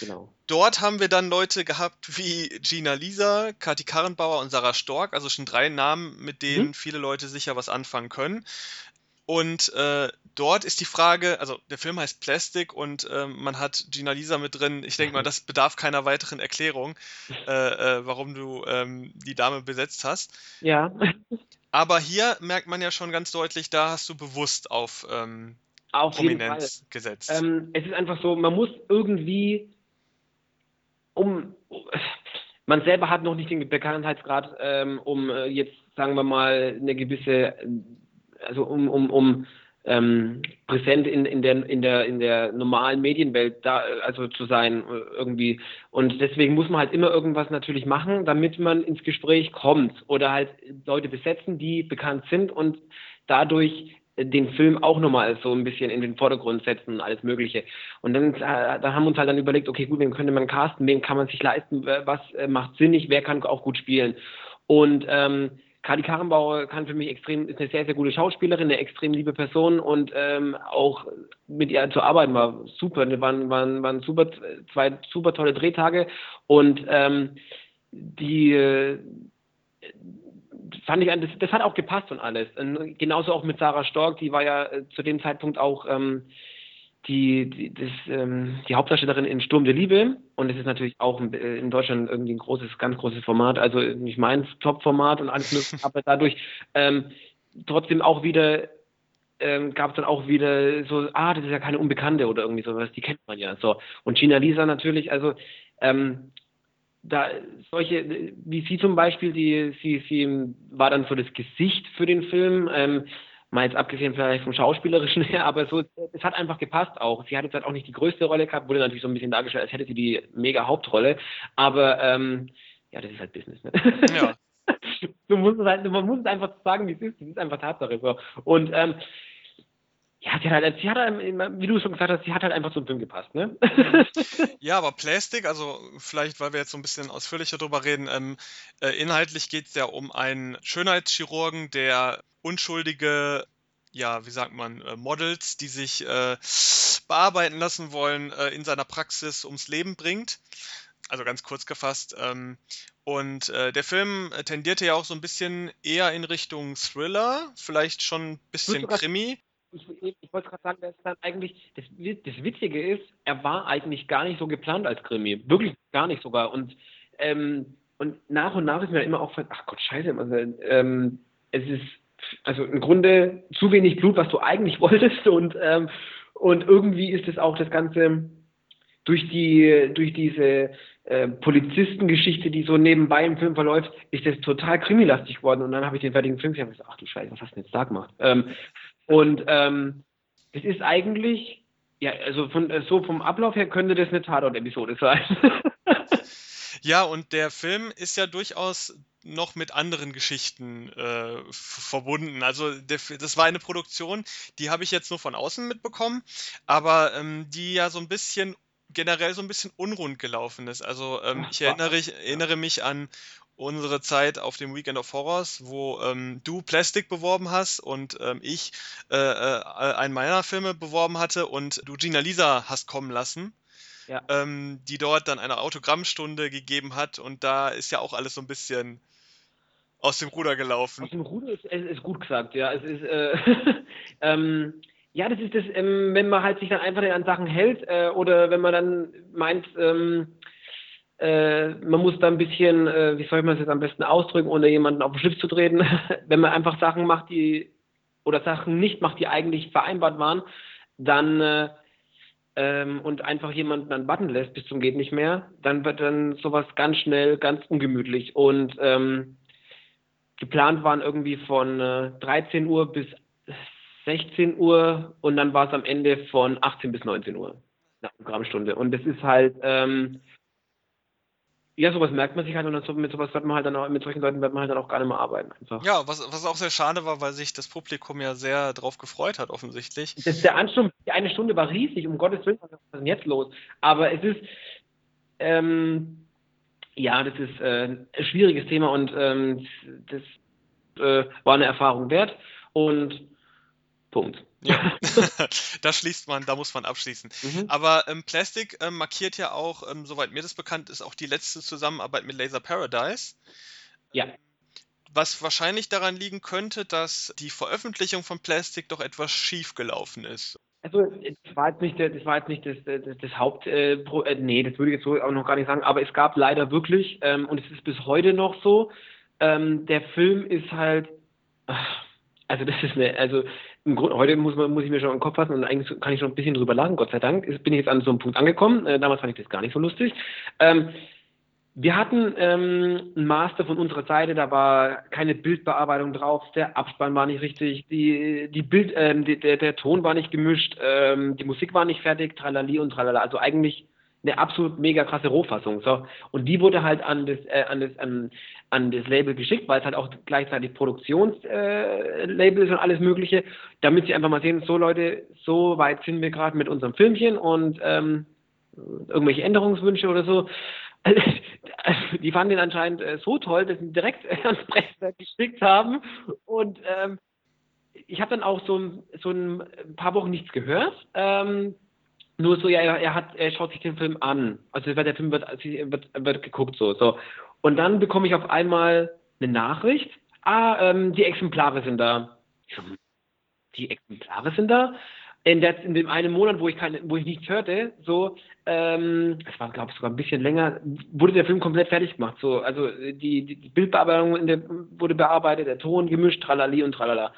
Genau. Dort haben wir dann Leute gehabt wie Gina Lisa, Kati Karrenbauer und Sarah Stork, also schon drei Namen, mit denen mhm. viele Leute sicher was anfangen können. Und äh, dort ist die Frage, also der Film heißt Plastic und äh, man hat Gina Lisa mit drin. Ich denke mal, das bedarf keiner weiteren Erklärung, äh, äh, warum du ähm, die Dame besetzt hast. Ja. Aber hier merkt man ja schon ganz deutlich, da hast du bewusst auf, ähm, auf Prominenz gesetzt. Ähm, es ist einfach so, man muss irgendwie um man selber hat noch nicht den Bekanntheitsgrad, ähm, um äh, jetzt, sagen wir mal, eine gewisse also um, um, um ähm, präsent in, in, der, in, der, in der normalen Medienwelt da, also zu sein äh, irgendwie. Und deswegen muss man halt immer irgendwas natürlich machen, damit man ins Gespräch kommt oder halt Leute besetzen, die bekannt sind und dadurch den Film auch nochmal so ein bisschen in den Vordergrund setzen und alles Mögliche. Und dann, äh, da haben wir uns halt dann überlegt, okay, gut, wen könnte man casten, wen kann man sich leisten, was äh, macht sinnig, wer kann auch gut spielen. Und ähm, Kadi Karrenbauer kann für mich extrem, ist eine sehr, sehr gute Schauspielerin, eine extrem liebe Person und ähm, auch mit ihr zu arbeiten war super. Das waren, waren, waren super, zwei super tolle Drehtage und ähm, die äh, fand ich, das, das hat auch gepasst und alles. Und genauso auch mit Sarah Stork, die war ja äh, zu dem Zeitpunkt auch ähm, die, die, das, ähm, die Hauptdarstellerin in Sturm der Liebe und es ist natürlich auch äh, in Deutschland irgendwie ein großes, ganz großes Format, also nicht mein Top-Format und alles mögliche, aber dadurch ähm, trotzdem auch wieder ähm, gab es dann auch wieder so, ah, das ist ja keine Unbekannte oder irgendwie sowas, die kennt man ja so. Und Gina Lisa natürlich, also ähm, da solche, wie sie zum Beispiel, die, sie, sie war dann so das Gesicht für den Film. Ähm, mal jetzt abgesehen vielleicht vom Schauspielerischen her, aber so, es hat einfach gepasst auch. Sie hat jetzt halt auch nicht die größte Rolle gehabt, wurde natürlich so ein bisschen dargestellt, als hätte sie die mega Hauptrolle, aber ähm, ja, das ist halt Business, ne? Ja. du musst es halt, man muss es einfach sagen, wie es ist, das ist einfach Tatsache so. Und ähm, ja, sie hat halt, sie hat halt, wie du schon gesagt hast, sie hat halt einfach zum Film gepasst, ne? ja, aber Plastic, also vielleicht, weil wir jetzt so ein bisschen ausführlicher drüber reden, ähm, äh, inhaltlich geht es ja um einen Schönheitschirurgen, der unschuldige, ja, wie sagt man, äh, Models, die sich äh, bearbeiten lassen wollen, äh, in seiner Praxis ums Leben bringt. Also ganz kurz gefasst. Ähm, und äh, der Film tendierte ja auch so ein bisschen eher in Richtung Thriller, vielleicht schon ein bisschen Krimi ich, ich wollte gerade sagen, dass dann eigentlich, das, das Witzige ist, er war eigentlich gar nicht so geplant als Krimi. Wirklich gar nicht sogar. Und, ähm, und nach und nach ist mir immer auch, ach Gott, scheiße, also, ähm, es ist, also im Grunde zu wenig Blut, was du eigentlich wolltest. Und, ähm, und irgendwie ist es auch das Ganze durch die, durch diese äh, Polizistengeschichte, die so nebenbei im Film verläuft, ist das total krimilastig geworden. Und dann habe ich den fertigen Film gesehen und gesagt, ach du Scheiße, was hast du denn jetzt da gemacht? Ähm, und ähm, es ist eigentlich, ja, also von, äh, so vom Ablauf her könnte das eine Tatort-Episode sein. ja, und der Film ist ja durchaus noch mit anderen Geschichten äh, verbunden. Also der, das war eine Produktion, die habe ich jetzt nur von außen mitbekommen, aber ähm, die ja so ein bisschen generell so ein bisschen unrund gelaufen ist. Also ähm, ich erinnere, ich erinnere mich an unsere Zeit auf dem Weekend of Horrors, wo ähm, du Plastic beworben hast und ähm, ich äh, äh, einen meiner Filme beworben hatte und du Gina Lisa hast kommen lassen. Ja. Ähm, die dort dann eine Autogrammstunde gegeben hat und da ist ja auch alles so ein bisschen aus dem Ruder gelaufen. Aus dem Ruder ist, ist gut gesagt, ja. Es ist, äh, ähm, ja, das ist das, ähm, wenn man halt sich dann einfach an Sachen hält äh, oder wenn man dann meint, ähm, äh, man muss da ein bisschen, äh, wie soll man es jetzt am besten ausdrücken, ohne jemanden auf den Schlips zu treten, wenn man einfach Sachen macht, die oder Sachen nicht macht, die eigentlich vereinbart waren, dann äh, ähm, und einfach jemanden dann Button lässt bis zum geht nicht mehr, dann wird dann sowas ganz schnell ganz ungemütlich. Und ähm, geplant waren irgendwie von äh, 13 Uhr bis 16 Uhr und dann war es am Ende von 18 bis 19 Uhr nach Programmstunde und das ist halt ähm, ja, sowas merkt man sich halt und mit sowas wird man halt dann auch, mit solchen Leuten wird man halt dann auch gar nicht mehr arbeiten. Einfach. Ja, was, was auch sehr schade war, weil sich das Publikum ja sehr drauf gefreut hat, offensichtlich. Das, der Ansturm, die eine Stunde war riesig, um Gottes Willen, was ist denn jetzt los? Aber es ist, ähm, ja, das ist äh, ein schwieriges Thema und ähm, das äh, war eine Erfahrung wert und Punkt. Ja, da schließt man, da muss man abschließen. Mhm. Aber ähm, Plastic ähm, markiert ja auch, ähm, soweit mir das bekannt ist, auch die letzte Zusammenarbeit mit Laser Paradise. Ja. Was wahrscheinlich daran liegen könnte, dass die Veröffentlichung von Plastic doch etwas schief gelaufen ist. Also das war jetzt nicht, das, war jetzt nicht das, das, das Haupt, äh, äh, nee, das würde ich jetzt so auch noch gar nicht sagen, aber es gab leider wirklich, ähm, und es ist bis heute noch so, ähm, der Film ist halt, also das ist eine, also im Grunde, heute muss, man, muss ich mir schon im Kopf fassen und eigentlich kann ich schon ein bisschen drüber lachen, Gott sei Dank. Bin ich jetzt an so einem Punkt angekommen. Äh, damals fand ich das gar nicht so lustig. Ähm, wir hatten ähm, einen Master von unserer Seite, da war keine Bildbearbeitung drauf, der Abspann war nicht richtig, die, die Bild, ähm, die, der, der Ton war nicht gemischt, ähm, die Musik war nicht fertig, tralali und tralala. Also eigentlich eine absolut mega krasse Rohfassung. So. Und die wurde halt an das, äh, an das, an, an das Label geschickt, weil es halt auch gleichzeitig Produktionslabel äh, ist und alles Mögliche, damit sie einfach mal sehen, so Leute, so weit sind wir gerade mit unserem Filmchen und ähm, irgendwelche Änderungswünsche oder so. die fanden den anscheinend äh, so toll, dass sie direkt äh, ans Presswerk geschickt haben. Und ähm, ich habe dann auch so, so ein paar Wochen nichts gehört. Ähm, nur so, ja, er, hat, er schaut sich den Film an. Also der Film wird, wird, wird geguckt so, so. Und dann bekomme ich auf einmal eine Nachricht. Ah, ähm, die Exemplare sind da. Die Exemplare sind da? In, der, in dem einen Monat, wo ich keine, wo ich nichts hörte, so, ähm, das war, glaube ich, sogar ein bisschen länger, wurde der Film komplett fertig gemacht. So, also die, die Bildbearbeitung der, wurde bearbeitet, der Ton gemischt, tralali und tralala.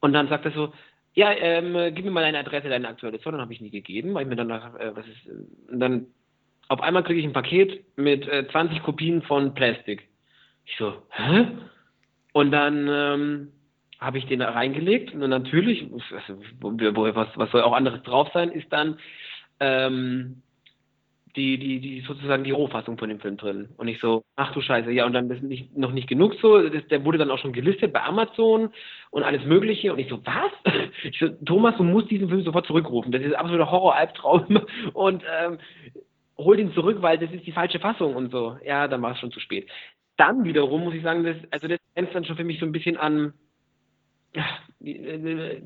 Und dann sagt er so, ja, ähm, gib mir mal deine Adresse, deine aktuelle Zoll. Dann habe ich nie gegeben, weil ich mir dann dachte, äh, was ist, und dann auf einmal kriege ich ein Paket mit äh, 20 Kopien von Plastic. Ich so, hä? Und dann ähm, habe ich den da reingelegt und natürlich, also, was, was soll auch anderes drauf sein, ist dann ähm, die, die, die sozusagen die Rohfassung von dem Film drin. Und ich so, ach du Scheiße, ja, und dann ist nicht, noch nicht genug so, das, der wurde dann auch schon gelistet bei Amazon und alles Mögliche. Und ich so, was? Ich so, Thomas, du musst diesen Film sofort zurückrufen. Das ist absoluter Horror-Albtraum und ähm, hol den zurück, weil das ist die falsche Fassung und so. Ja, dann war es schon zu spät. Dann wiederum muss ich sagen, das, also das grenzt dann schon für mich so ein bisschen an äh,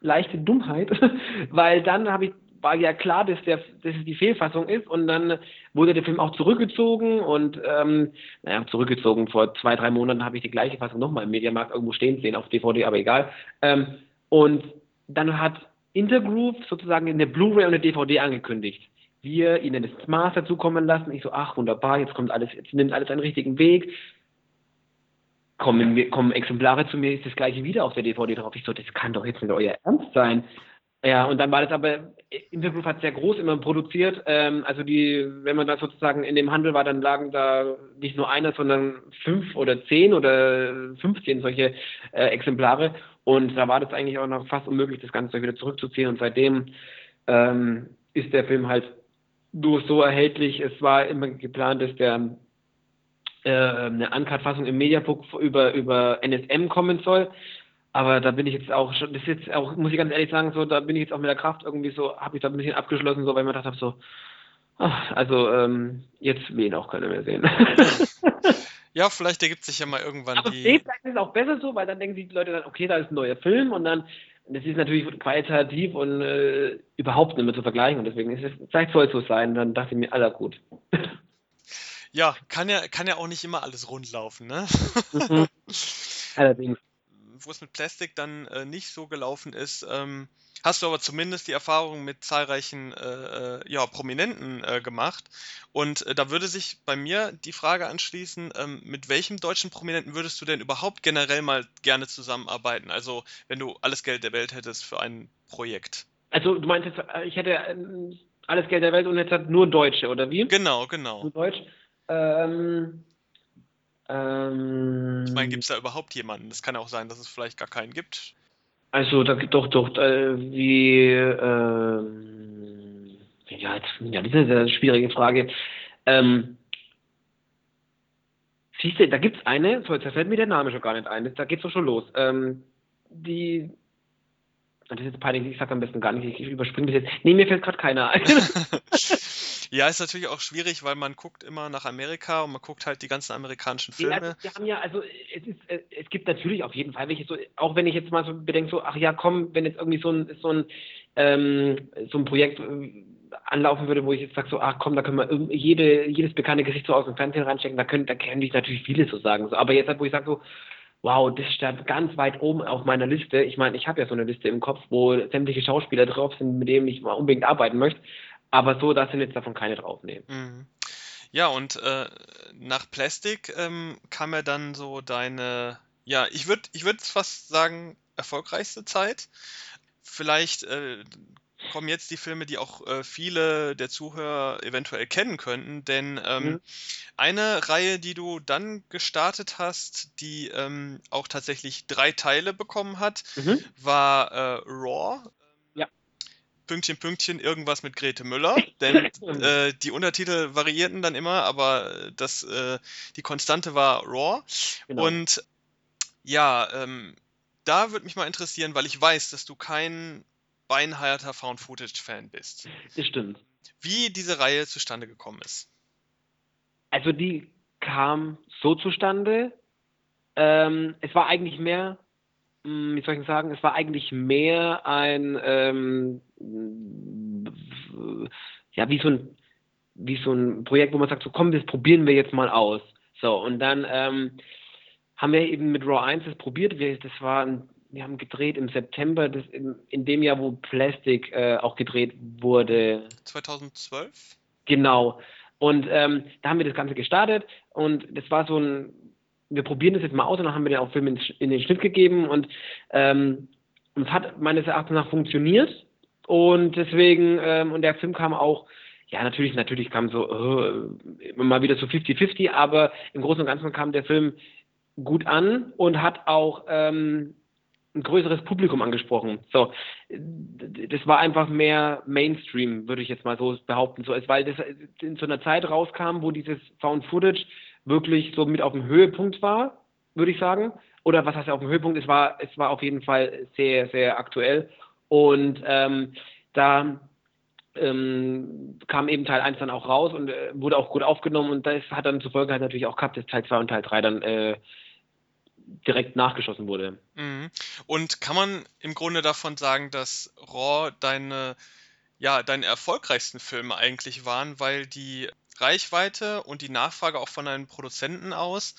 leichte Dummheit, weil dann habe ich war ja klar, dass, der, dass es die Fehlfassung ist und dann wurde der Film auch zurückgezogen und ähm, naja, zurückgezogen. Vor zwei, drei Monaten habe ich die gleiche Fassung nochmal im Mediamarkt irgendwo stehen sehen auf DVD, aber egal. Ähm, und dann hat Intergroove sozusagen in der Blu-ray und der DVD angekündigt. Wir ihnen das Maß dazu kommen lassen. Ich so, ach wunderbar, jetzt kommt alles, jetzt nimmt alles einen richtigen Weg. Kommen, kommen Exemplare zu mir, ist das gleiche wieder auf der DVD drauf. Ich so, das kann doch jetzt nicht euer Ernst sein. Ja, und dann war das aber, Intergroup hat sehr groß immer produziert. Ähm, also die, wenn man da sozusagen in dem Handel war, dann lagen da nicht nur einer, sondern fünf oder zehn oder 15 solche äh, Exemplare. Und da war das eigentlich auch noch fast unmöglich, das Ganze wieder zurückzuziehen. Und seitdem ähm, ist der Film halt nur so erhältlich. Es war immer geplant, dass der äh, eine Uncut-Fassung im Mediabook über, über NSM kommen soll. Aber da bin ich jetzt auch schon, das ist jetzt auch, muss ich ganz ehrlich sagen, so, da bin ich jetzt auch mit der Kraft irgendwie so, habe ich da ein bisschen abgeschlossen, so, weil ich mir gedacht habe, so, ach, also ähm, jetzt will ihn auch keiner mehr sehen. ja, vielleicht ergibt sich ja mal irgendwann Aber die... vielleicht ist es auch besser so, weil dann denken die Leute dann, okay, da ist ein neuer Film und dann, das ist natürlich qualitativ und äh, überhaupt nicht mehr zu vergleichen und deswegen ist es, vielleicht soll es so sein, dann dachte ich mir, aller gut. Ja, kann ja, kann ja auch nicht immer alles rundlaufen, ne? Mhm. Allerdings wo es mit Plastik dann äh, nicht so gelaufen ist, ähm, hast du aber zumindest die Erfahrung mit zahlreichen äh, äh ja, Prominenten äh, gemacht. Und äh, da würde sich bei mir die Frage anschließen, ähm, mit welchem deutschen Prominenten würdest du denn überhaupt generell mal gerne zusammenarbeiten? Also wenn du alles Geld der Welt hättest für ein Projekt. Also du meinst jetzt, äh, ich hätte ähm, alles Geld der Welt und jetzt nur Deutsche, oder wie? Genau, genau. Nur Deutsch. Ähm, ähm, ich meine, gibt es da überhaupt jemanden? Es kann auch sein, dass es vielleicht gar keinen gibt. Also, da gibt doch, doch, äh, wie, ähm, ja, jetzt, ja, das ist eine schwierige Frage. Ähm, siehst du, da gibt es eine, so, jetzt fällt mir der Name schon gar nicht ein, da geht es doch schon los. Ähm, die, das ist jetzt peinlich, ich sag am besten gar nicht, ich überspringe das jetzt. Nee, mir fällt gerade keiner ein. Ja, ist natürlich auch schwierig, weil man guckt immer nach Amerika und man guckt halt die ganzen amerikanischen Filme. Ja, also wir haben ja, also es, ist, äh, es gibt natürlich auf jeden Fall welche, so, auch wenn ich jetzt mal so bedenke, so, ach ja, komm, wenn jetzt irgendwie so ein, so ein, ähm, so ein Projekt äh, anlaufen würde, wo ich jetzt sage, so, ach komm, da können wir jede, jedes bekannte Gesicht so aus dem Fernsehen reinstecken, da können, da können ich natürlich viele so sagen. So. Aber jetzt halt, wo ich sage so, wow, das stand ganz weit oben auf meiner Liste. Ich meine, ich habe ja so eine Liste im Kopf, wo sämtliche Schauspieler drauf sind, mit denen ich mal unbedingt arbeiten möchte. Aber so, da sind jetzt davon keine draufnehmen. Mhm. Ja, und äh, nach Plastic ähm, kam ja dann so deine, ja, ich würde ich würd fast sagen, erfolgreichste Zeit. Vielleicht äh, kommen jetzt die Filme, die auch äh, viele der Zuhörer eventuell kennen könnten, denn ähm, mhm. eine Reihe, die du dann gestartet hast, die ähm, auch tatsächlich drei Teile bekommen hat, mhm. war äh, Raw. Pünktchen, Pünktchen, irgendwas mit Grete Müller. Denn äh, die Untertitel variierten dann immer, aber das, äh, die Konstante war Raw. Genau. Und ja, ähm, da würde mich mal interessieren, weil ich weiß, dass du kein beinharter Found-Footage-Fan bist. Das stimmt. Wie diese Reihe zustande gekommen ist. Also die kam so zustande. Ähm, es war eigentlich mehr hm, wie soll ich sagen, es war eigentlich mehr ein, ähm, ja, wie so ein, wie so ein Projekt, wo man sagt, so komm, das probieren wir jetzt mal aus. So, und dann ähm, haben wir eben mit Raw 1 das probiert. Wir, das war, wir haben gedreht im September, das in, in dem Jahr, wo Plastic äh, auch gedreht wurde. 2012? Genau. Und ähm, da haben wir das Ganze gestartet und das war so ein wir probieren das jetzt mal aus und dann haben wir den auch Film in, in den Schnitt gegeben und ähm, es hat meines Erachtens nach funktioniert und deswegen ähm, und der Film kam auch ja natürlich natürlich kam so äh, immer mal wieder so 50-50 aber im Großen und Ganzen kam der Film gut an und hat auch ähm, ein größeres Publikum angesprochen. So, das war einfach mehr Mainstream, würde ich jetzt mal so behaupten, so, weil das in so einer Zeit rauskam, wo dieses Found Footage wirklich so mit auf dem Höhepunkt war, würde ich sagen. Oder was heißt auf dem Höhepunkt? Es war, es war auf jeden Fall sehr, sehr aktuell. Und ähm, da ähm, kam eben Teil 1 dann auch raus und äh, wurde auch gut aufgenommen und das hat dann zur Folge halt natürlich auch gehabt, dass Teil 2 und Teil 3 dann äh, direkt nachgeschossen wurde. Mhm. Und kann man im Grunde davon sagen, dass Raw deine, ja, deine erfolgreichsten Filme eigentlich waren, weil die Reichweite und die Nachfrage auch von deinen Produzenten aus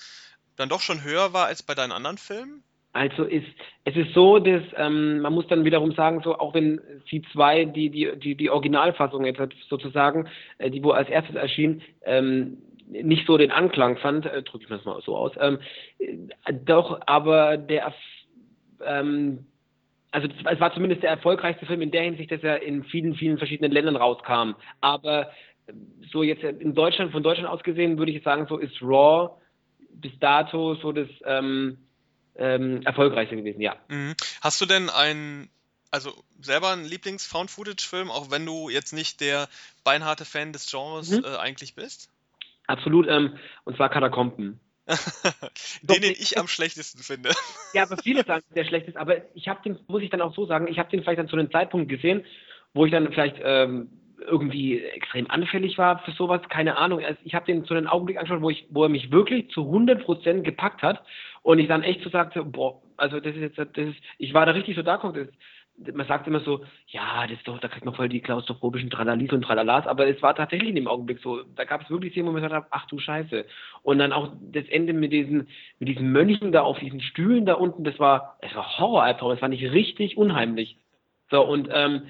dann doch schon höher war als bei deinen anderen Filmen? Also ist, es ist so, dass ähm, man muss dann wiederum sagen, so auch wenn C2 die, die, die, die Originalfassung jetzt sozusagen, äh, die wo als erstes erschien, ähm, nicht so den Anklang fand, äh, drücke ich mir das mal so aus, ähm, äh, doch aber der ähm, also es war zumindest der erfolgreichste Film in der Hinsicht, dass er in vielen, vielen verschiedenen Ländern rauskam. Aber äh, so jetzt in Deutschland, von Deutschland aus gesehen, würde ich sagen, so ist Raw bis dato so das ähm, ähm, erfolgreichste gewesen, ja. Mhm. Hast du denn ein, also selber einen Lieblings-Found-Footage-Film, auch wenn du jetzt nicht der beinharte Fan des Genres mhm. äh, eigentlich bist? Absolut, ähm, und zwar Katakomben. den, den ich am schlechtesten finde. Ja, aber viele sagen, der schlecht ist. Aber ich habe den, muss ich dann auch so sagen, ich habe den vielleicht dann zu einem Zeitpunkt gesehen, wo ich dann vielleicht ähm, irgendwie extrem anfällig war für sowas, keine Ahnung. Also ich habe den zu einem Augenblick angeschaut, wo, ich, wo er mich wirklich zu 100% gepackt hat und ich dann echt so sagte, boah, also das ist jetzt, das ist, ich war da richtig so da, das, man sagt immer so, ja, das ist doch, da kriegt man voll die klaustrophobischen Tralalis und Tralalas, aber es war tatsächlich in dem Augenblick so. Da gab es wirklich Szenen, wo man gesagt hat, ach du Scheiße. Und dann auch das Ende mit diesen, mit diesen Mönchen da auf diesen Stühlen da unten, das war, es war Horror-Albtraum, das fand ich richtig unheimlich. So, und ähm,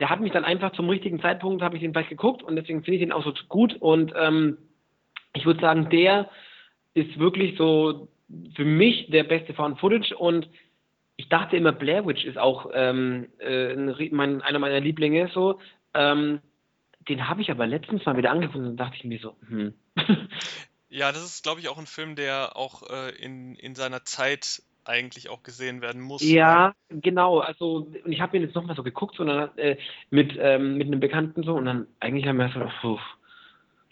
der hat mich dann einfach zum richtigen Zeitpunkt, habe ich den gleich geguckt und deswegen finde ich den auch so gut und ähm, ich würde sagen, der ist wirklich so für mich der beste Found Footage und ich dachte immer, Blair Witch ist auch ähm, äh, einer meiner Lieblinge so. Ähm, den habe ich aber letztens mal wieder angefunden und dachte ich mir so, hm. ja, das ist, glaube ich, auch ein Film, der auch äh, in, in seiner Zeit eigentlich auch gesehen werden muss. Ja, ne? genau. Also, und ich habe mir jetzt nochmal so geguckt, so, dann, äh, mit, ähm, mit einem Bekannten so, und dann eigentlich haben wir so, pfuh,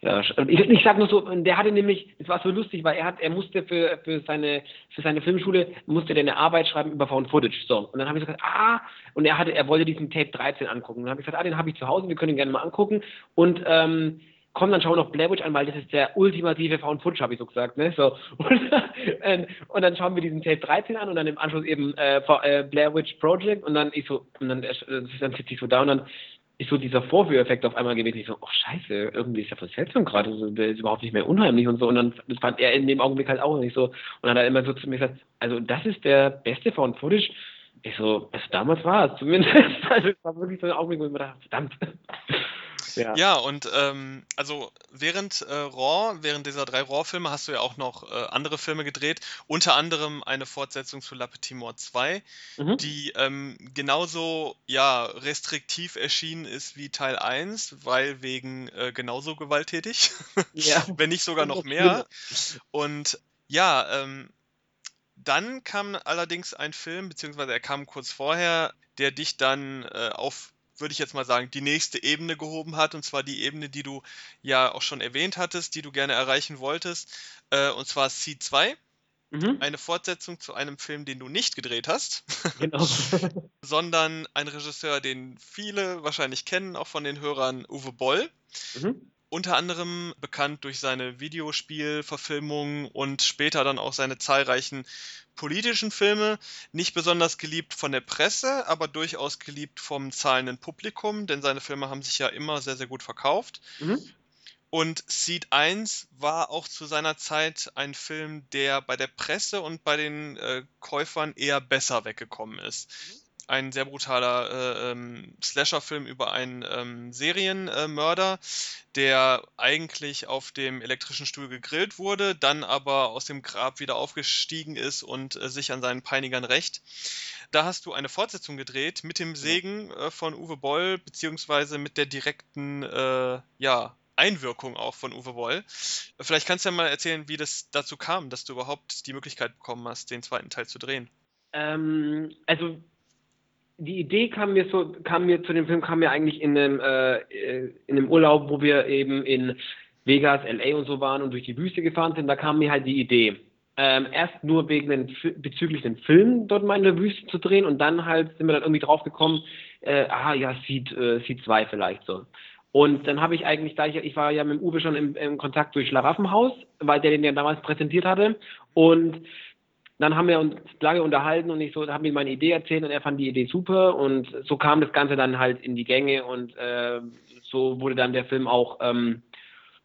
ja, ich, ich sag nur so, der hatte nämlich, es war so lustig, weil er hat, er musste für, für seine für seine Filmschule musste der eine Arbeit schreiben über Found Footage. So. Und dann habe ich gesagt, ah, und er hatte, er wollte diesen Tape 13 angucken. Und dann habe ich gesagt, ah, den habe ich zu Hause, wir können ihn gerne mal angucken. Und ähm, komm, dann schau noch Blair Witch an, weil das ist der ultimative Found Footage, habe ich so gesagt, ne? So. Und, äh, und, dann schauen wir diesen Tape 13 an und dann im Anschluss eben äh, äh Blair Witch Project und dann ich so, und dann, äh, dann sitze ich so da und dann ist so dieser Vorführeffekt auf einmal gewesen. Ich so, oh scheiße, irgendwie ist ja seltsam gerade, so, der ist überhaupt nicht mehr unheimlich und so. Und dann das fand er in dem Augenblick halt auch nicht so. Und dann hat er immer so zu mir gesagt, also das ist der beste Found Footage. Ich so, also damals war es zumindest. Also es war wirklich so ein Augenblick, wo ich mir dachte, verdammt. Ja, ja und ähm, also während äh, Raw, während dieser drei Raw-Filme hast du ja auch noch äh, andere Filme gedreht, unter anderem eine Fortsetzung zu La Petite Mort 2, mhm. die ähm, genauso ja, restriktiv erschienen ist wie Teil 1, weil wegen äh, genauso gewalttätig, ja. wenn nicht sogar noch mehr. Und ja, ähm, dann kam allerdings ein Film, beziehungsweise er kam kurz vorher, der dich dann äh, auf würde ich jetzt mal sagen, die nächste Ebene gehoben hat, und zwar die Ebene, die du ja auch schon erwähnt hattest, die du gerne erreichen wolltest, äh, und zwar C2. Mhm. Eine Fortsetzung zu einem Film, den du nicht gedreht hast, genau. sondern ein Regisseur, den viele wahrscheinlich kennen, auch von den Hörern, Uwe Boll. Mhm unter anderem bekannt durch seine Videospielverfilmungen und später dann auch seine zahlreichen politischen Filme. Nicht besonders geliebt von der Presse, aber durchaus geliebt vom zahlenden Publikum, denn seine Filme haben sich ja immer sehr, sehr gut verkauft. Mhm. Und Seed 1 war auch zu seiner Zeit ein Film, der bei der Presse und bei den äh, Käufern eher besser weggekommen ist. Mhm ein sehr brutaler äh, ähm, Slasher-Film über einen ähm, Serienmörder, der eigentlich auf dem elektrischen Stuhl gegrillt wurde, dann aber aus dem Grab wieder aufgestiegen ist und äh, sich an seinen Peinigern rächt. Da hast du eine Fortsetzung gedreht mit dem Segen äh, von Uwe Boll, beziehungsweise mit der direkten, äh, ja, Einwirkung auch von Uwe Boll. Vielleicht kannst du ja mal erzählen, wie das dazu kam, dass du überhaupt die Möglichkeit bekommen hast, den zweiten Teil zu drehen. Ähm, also die Idee kam mir so, kam mir zu dem Film kam mir eigentlich in einem, äh, in einem Urlaub, wo wir eben in Vegas, LA und so waren und durch die Wüste gefahren sind. Da kam mir halt die Idee. Ähm, erst nur wegen den, bezüglich den Film dort mal in der Wüste zu drehen und dann halt sind wir dann irgendwie drauf gekommen, äh, ah ja, Seed, äh, Seed 2 vielleicht so. Und dann habe ich eigentlich, da ich, ich war ja mit Uwe schon im, im Kontakt durch Schlaraffenhaus, weil der den ja damals präsentiert hatte. Und dann haben wir uns lange unterhalten und ich so, habe mir meine Idee erzählt und er fand die Idee super und so kam das Ganze dann halt in die Gänge und äh, so wurde dann der Film auch ähm,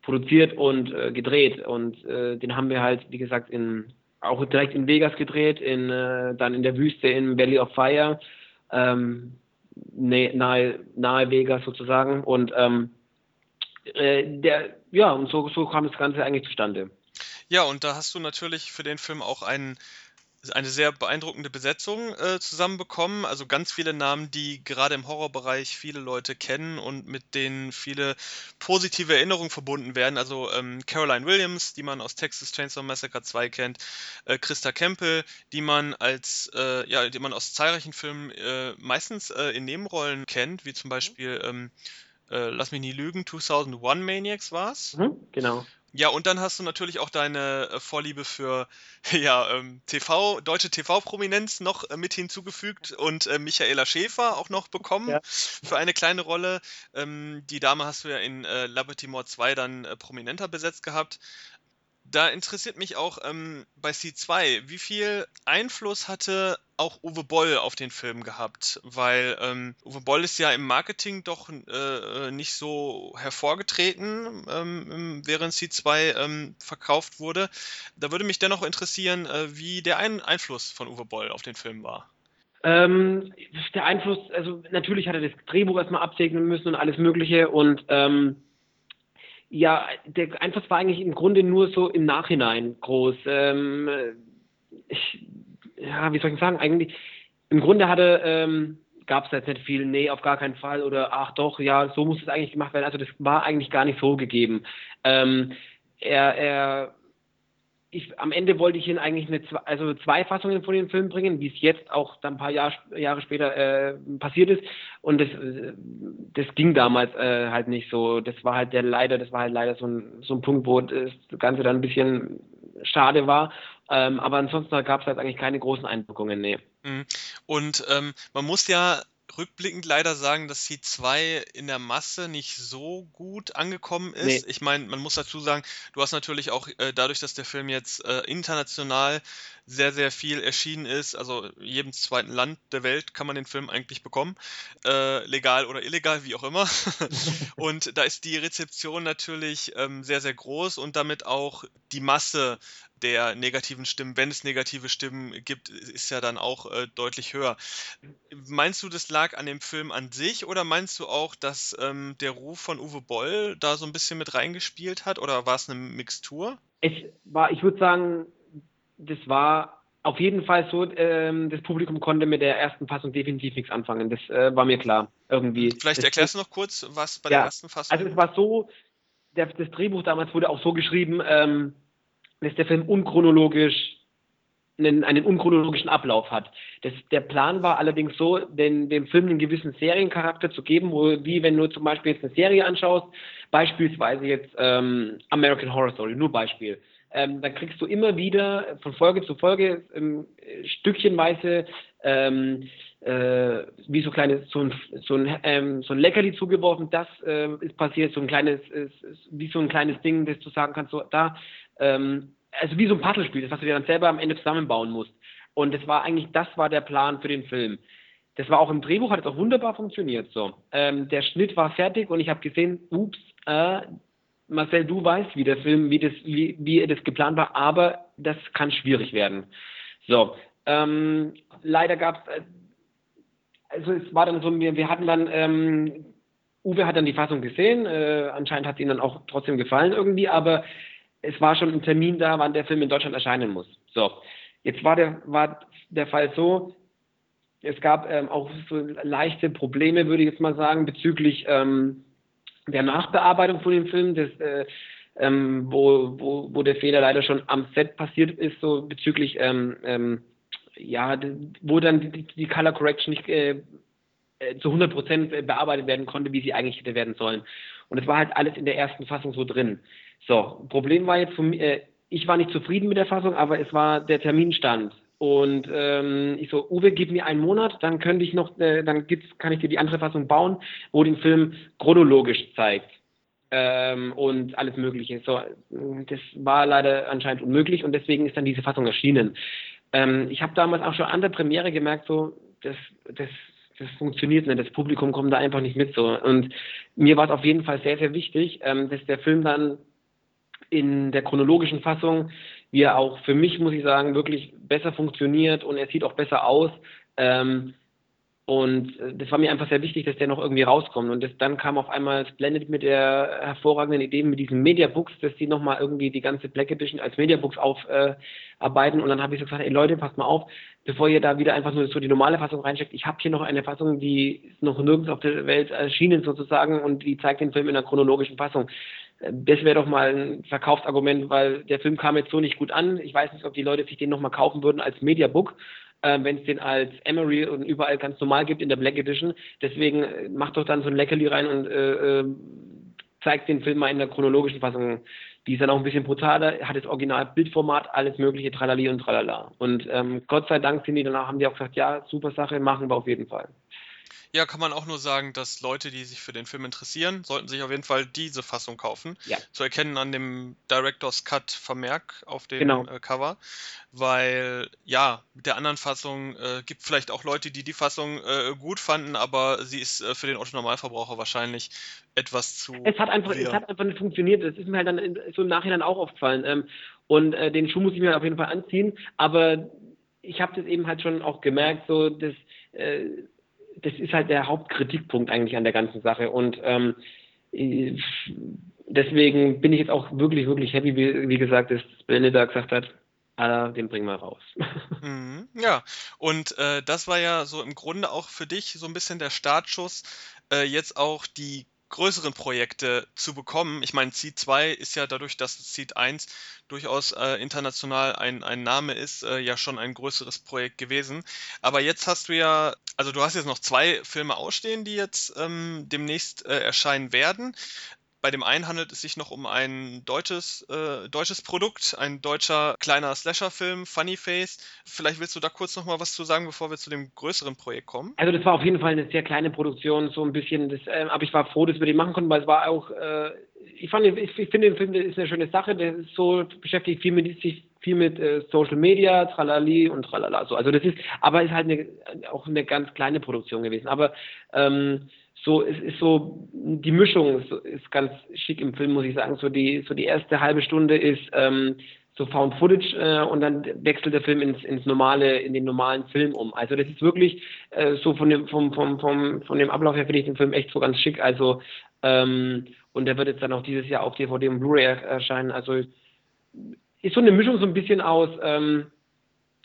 produziert und äh, gedreht und äh, den haben wir halt, wie gesagt, in auch direkt in Vegas gedreht, in äh, dann in der Wüste in Valley of Fire. Ähm, nahe, nahe Vegas sozusagen. Und ähm, äh, der, ja, und so, so kam das Ganze eigentlich zustande. Ja, und da hast du natürlich für den Film auch einen eine sehr beeindruckende Besetzung äh, zusammenbekommen. Also ganz viele Namen, die gerade im Horrorbereich viele Leute kennen und mit denen viele positive Erinnerungen verbunden werden. Also ähm, Caroline Williams, die man aus Texas Chainsaw Massacre 2 kennt, äh, Christa Campbell, die man als äh, ja, die man aus zahlreichen Filmen äh, meistens äh, in Nebenrollen kennt, wie zum Beispiel ähm, äh, Lass mich nie lügen, 2001 Maniacs war's. Mhm, genau. Ja, und dann hast du natürlich auch deine äh, Vorliebe für ja, ähm, TV, deutsche TV-Prominenz noch äh, mit hinzugefügt und äh, Michaela Schäfer auch noch bekommen ja. für eine kleine Rolle. Ähm, die Dame hast du ja in äh, Labatimore 2 dann äh, prominenter besetzt gehabt. Da interessiert mich auch ähm, bei C2, wie viel Einfluss hatte auch Uwe Boll auf den Film gehabt? Weil ähm, Uwe Boll ist ja im Marketing doch äh, nicht so hervorgetreten, ähm, während C2 ähm, verkauft wurde. Da würde mich dennoch interessieren, äh, wie der Ein Einfluss von Uwe Boll auf den Film war. Ähm, der Einfluss, also natürlich hat er das Drehbuch erstmal absegnen müssen und alles Mögliche und ähm, ja, der Einfluss war eigentlich im Grunde nur so im Nachhinein groß. Ähm, ich, ja, wie soll ich sagen, eigentlich, im Grunde hatte, ähm, gab es jetzt nicht viel, nee, auf gar keinen Fall oder ach doch, ja, so muss es eigentlich gemacht werden. Also das war eigentlich gar nicht so gegeben. Ähm, er, er ich, am Ende wollte ich ihn eigentlich eine, also zwei Fassungen von dem Film bringen, wie es jetzt auch dann ein paar Jahr, Jahre später äh, passiert ist. Und das, das ging damals äh, halt nicht so. Das war halt der leider, das war halt leider so ein, so ein Punkt, wo das Ganze dann ein bisschen schade war. Ähm, aber ansonsten gab es halt eigentlich keine großen Einwirkungen, nee. Mhm. Und ähm, man muss ja rückblickend leider sagen, dass c 2 in der Masse nicht so gut angekommen ist. Nee. Ich meine, man muss dazu sagen, du hast natürlich auch äh, dadurch, dass der Film jetzt äh, international sehr, sehr viel erschienen ist, also jedem zweiten Land der Welt kann man den Film eigentlich bekommen, äh, legal oder illegal, wie auch immer. und da ist die Rezeption natürlich ähm, sehr, sehr groß und damit auch die Masse der negativen Stimmen, wenn es negative Stimmen gibt, ist ja dann auch äh, deutlich höher. Meinst du, das lag an dem Film an sich oder meinst du auch, dass ähm, der Ruf von Uwe Boll da so ein bisschen mit reingespielt hat oder war es eine Mixtur? Es ich würde sagen, das war auf jeden Fall so, ähm, das Publikum konnte mit der ersten Fassung definitiv nichts anfangen. Das äh, war mir klar. Irgendwie. Vielleicht das, erklärst du noch kurz, was bei ja, der ersten Fassung. Also es war so, der, das Drehbuch damals wurde auch so geschrieben, ähm, dass der Film unchronologisch einen, einen unchronologischen Ablauf hat. Das, der Plan war allerdings so, den, dem Film einen gewissen Seriencharakter zu geben, wo, wie wenn du zum Beispiel jetzt eine Serie anschaust, beispielsweise jetzt ähm, American Horror Story, nur Beispiel. Ähm, dann kriegst du immer wieder von Folge zu Folge ähm, stückchenweise ähm, äh, wie so kleines so ein so ein, ähm, so ein Leckerli zugeworfen, das äh, ist passiert, so ein kleines ist, ist, wie so ein kleines Ding, das du sagen kannst, so da ähm, also wie so ein Puzzlespiel, das was du dir dann selber am Ende zusammenbauen musst. Und das war eigentlich, das war der Plan für den Film. Das war auch im Drehbuch, hat es auch wunderbar funktioniert. So, ähm, der Schnitt war fertig und ich habe gesehen, ups, äh, Marcel, du weißt, wie der Film, wie das, wie, wie das geplant war, aber das kann schwierig werden. So, ähm, leider gab es, äh, also es war dann so, wir, wir hatten dann, ähm, Uwe hat dann die Fassung gesehen, äh, anscheinend hat es ihm dann auch trotzdem gefallen irgendwie, aber es war schon ein Termin da, wann der Film in Deutschland erscheinen muss. So, jetzt war der, war der Fall so, es gab ähm, auch so leichte Probleme, würde ich jetzt mal sagen, bezüglich ähm, der Nachbearbeitung von dem Film, das, äh, ähm, wo, wo, wo der Fehler leider schon am Set passiert ist, so bezüglich ähm, ähm, ja, wo dann die, die Color Correction nicht äh, äh zu 100 Prozent bearbeitet werden konnte, wie sie eigentlich hätte werden sollen. Und es war halt alles in der ersten Fassung so drin. So, Problem war jetzt von äh, ich war nicht zufrieden mit der Fassung, aber es war der Terminstand. Und ähm, ich so, Uwe, gib mir einen Monat, dann könnte ich noch, äh, dann gibt's, kann ich dir die andere Fassung bauen, wo den Film chronologisch zeigt ähm, und alles Mögliche. So, das war leider anscheinend unmöglich und deswegen ist dann diese Fassung erschienen. Ähm, ich habe damals auch schon an der Premiere gemerkt, so, das, das, das funktioniert nicht, das Publikum kommt da einfach nicht mit so. Und mir war es auf jeden Fall sehr, sehr wichtig, ähm, dass der Film dann in der chronologischen Fassung, wie er auch für mich, muss ich sagen, wirklich besser funktioniert und er sieht auch besser aus. Ähm, und äh, das war mir einfach sehr wichtig, dass der noch irgendwie rauskommt. Und das, dann kam auf einmal Splendid mit der hervorragenden Idee mit diesen Mediabooks, dass die nochmal irgendwie die ganze Black Edition als Mediabooks aufarbeiten. Äh, und dann habe ich so gesagt, ey Leute, passt mal auf, bevor ihr da wieder einfach nur so die normale Fassung reinsteckt, ich habe hier noch eine Fassung, die ist noch nirgends auf der Welt erschienen sozusagen und die zeigt den Film in einer chronologischen Fassung das wäre doch mal ein Verkaufsargument, weil der Film kam jetzt so nicht gut an. Ich weiß nicht, ob die Leute sich den nochmal kaufen würden als Mediabook, äh, wenn es den als Emery und überall ganz normal gibt in der Black Edition. Deswegen äh, macht doch dann so ein Leckerli rein und äh, äh, zeigt den Film mal in der chronologischen Fassung. Die ist dann auch ein bisschen brutaler, hat das Original Bildformat, alles mögliche, tralali und tralala. Und ähm, Gott sei Dank sind die danach, haben die auch gesagt, ja, super Sache, machen wir auf jeden Fall. Ja, kann man auch nur sagen, dass Leute, die sich für den Film interessieren, sollten sich auf jeden Fall diese Fassung kaufen. Ja. Zu erkennen an dem Director's Cut Vermerk auf dem genau. äh, Cover. Weil, ja, mit der anderen Fassung äh, gibt vielleicht auch Leute, die die Fassung äh, gut fanden, aber sie ist äh, für den Otto-Normalverbraucher wahrscheinlich etwas zu. Es hat einfach, es hat einfach nicht funktioniert. Das ist mir halt dann so im Nachhinein auch aufgefallen. Ähm, und äh, den Schuh muss ich mir auf jeden Fall anziehen. Aber ich habe das eben halt schon auch gemerkt, so dass äh, das ist halt der Hauptkritikpunkt eigentlich an der ganzen Sache. Und ähm, deswegen bin ich jetzt auch wirklich, wirklich happy, wie, wie gesagt, dass Beneda gesagt hat, Alter, den bringen wir raus. Mhm, ja, und äh, das war ja so im Grunde auch für dich so ein bisschen der Startschuss, äh, jetzt auch die größeren Projekte zu bekommen. Ich meine, Seed 2 ist ja dadurch, dass Seed 1 durchaus äh, international ein, ein Name ist, äh, ja schon ein größeres Projekt gewesen. Aber jetzt hast du ja, also du hast jetzt noch zwei Filme ausstehen, die jetzt ähm, demnächst äh, erscheinen werden. Bei dem einen handelt es sich noch um ein deutsches, äh, deutsches Produkt, ein deutscher kleiner Slasher-Film, Funny Face. Vielleicht willst du da kurz noch mal was zu sagen, bevor wir zu dem größeren Projekt kommen? Also das war auf jeden Fall eine sehr kleine Produktion, so ein bisschen. Das, äh, aber ich war froh, dass wir die machen konnten, weil es war auch. Äh, ich fand, ich, ich finde den Film ist eine schöne Sache. Der ist so beschäftigt viel mit sich viel mit äh, Social Media, Tralali und Tralala. So. Also das ist, aber ist halt eine, auch eine ganz kleine Produktion gewesen. Aber ähm, so, es ist so, die Mischung ist, ist, ganz schick im Film, muss ich sagen. So die, so die erste halbe Stunde ist ähm, so Found Footage äh, und dann wechselt der Film ins, ins normale, in den normalen Film um. Also das ist wirklich äh, so von dem, vom, vom, vom, von dem Ablauf her finde ich den Film echt so ganz schick. Also ähm, und der wird jetzt dann auch dieses Jahr auf DVD und Blu-ray erscheinen. Also ist so eine Mischung so ein bisschen aus ähm,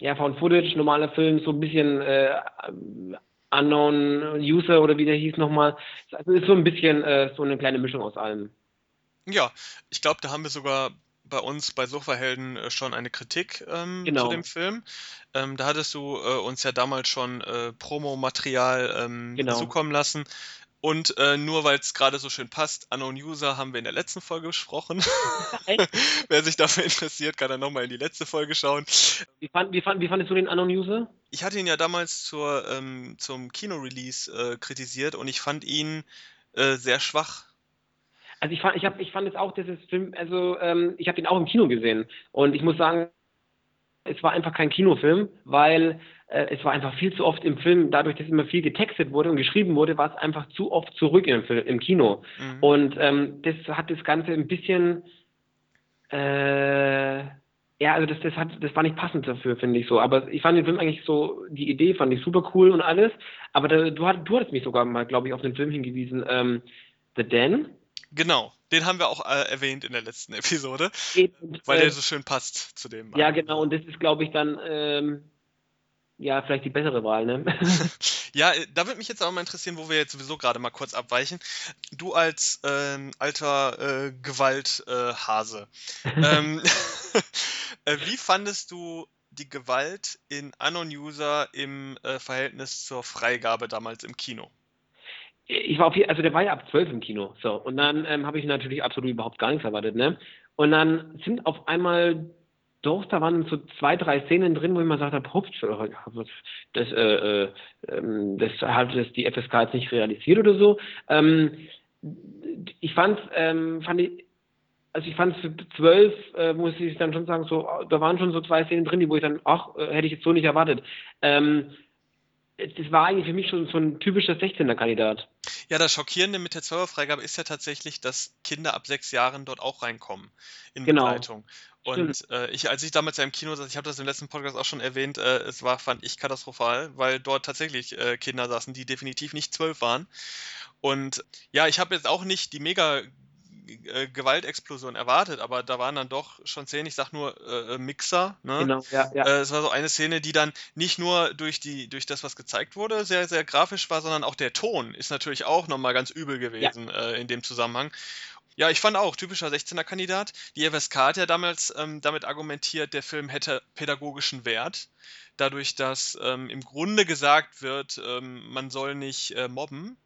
ja, Found Footage, normaler Film, so ein bisschen äh, Unknown User oder wie der hieß nochmal. Also ist so ein bisschen äh, so eine kleine Mischung aus allem. Ja, ich glaube, da haben wir sogar bei uns bei Sofahelden äh, schon eine Kritik ähm, genau. zu dem Film. Ähm, da hattest du äh, uns ja damals schon äh, Promomaterial ähm, genau. zukommen lassen. Und äh, nur weil es gerade so schön passt, Unknown User haben wir in der letzten Folge besprochen. Wer sich dafür interessiert, kann dann nochmal in die letzte Folge schauen. Wie, fand, wie, fand, wie fandest du den Unknown User? Ich hatte ihn ja damals zur, ähm, zum Kino-Release äh, kritisiert und ich fand ihn äh, sehr schwach. Also ich fand, ich, hab, ich fand es auch, dass es Film, also ähm, ich habe ihn auch im Kino gesehen und ich muss sagen, es war einfach kein Kinofilm, weil äh, es war einfach viel zu oft im Film, dadurch, dass immer viel getextet wurde und geschrieben wurde, war es einfach zu oft zurück im, im Kino. Mhm. Und ähm, das hat das Ganze ein bisschen, äh, ja, also das, das, hat, das war nicht passend dafür, finde ich so. Aber ich fand den Film eigentlich so, die Idee fand ich super cool und alles. Aber da, du, hat, du hattest mich sogar mal, glaube ich, auf den Film hingewiesen, ähm, The Den. Genau, den haben wir auch äh, erwähnt in der letzten Episode, und, weil der äh, so schön passt zu dem. Ja, genau, und das ist, glaube ich, dann ähm, ja, vielleicht die bessere Wahl, ne? ja, äh, da würde mich jetzt auch mal interessieren, wo wir jetzt sowieso gerade mal kurz abweichen. Du als ähm, alter äh, Gewalthase, äh, ähm, äh, wie fandest du die Gewalt in Anon User im Verhältnis zur Freigabe damals im Kino? Ich war auf hier, also der war ja ab zwölf im Kino. So, und dann ähm, habe ich natürlich absolut überhaupt gar nichts erwartet, ne? Und dann sind auf einmal doch, da waren so zwei, drei Szenen drin, wo ich mal gesagt habe, hups, das, äh, äh, ähm, das hat das die FSK jetzt nicht realisiert oder so. Ähm, ich fand, ähm, fand ich, also ich fand für zwölf, äh, muss ich dann schon sagen, so, da waren schon so zwei Szenen drin, die wo ich dann, ach, äh, hätte ich jetzt so nicht erwartet. Ähm, das war eigentlich für mich schon so ein typischer 16er-Kandidat. Ja, das Schockierende mit der 12er-Freigabe ist ja tatsächlich, dass Kinder ab sechs Jahren dort auch reinkommen in genau. Begleitung. Und äh, ich, als ich damals ja im Kino saß, ich habe das im letzten Podcast auch schon erwähnt, äh, es war, fand ich katastrophal, weil dort tatsächlich äh, Kinder saßen, die definitiv nicht zwölf waren. Und ja, ich habe jetzt auch nicht die mega äh, Gewaltexplosion erwartet, aber da waren dann doch schon Szenen, ich sag nur äh, äh, Mixer, ne? Genau, ja, ja. Äh, es war so eine Szene, die dann nicht nur durch die, durch das, was gezeigt wurde, sehr, sehr grafisch war, sondern auch der Ton ist natürlich auch nochmal ganz übel gewesen ja. äh, in dem Zusammenhang. Ja, ich fand auch, typischer 16er-Kandidat. Die FSK hat ja damals ähm, damit argumentiert, der Film hätte pädagogischen Wert. Dadurch, dass ähm, im Grunde gesagt wird, ähm, man soll nicht äh, mobben.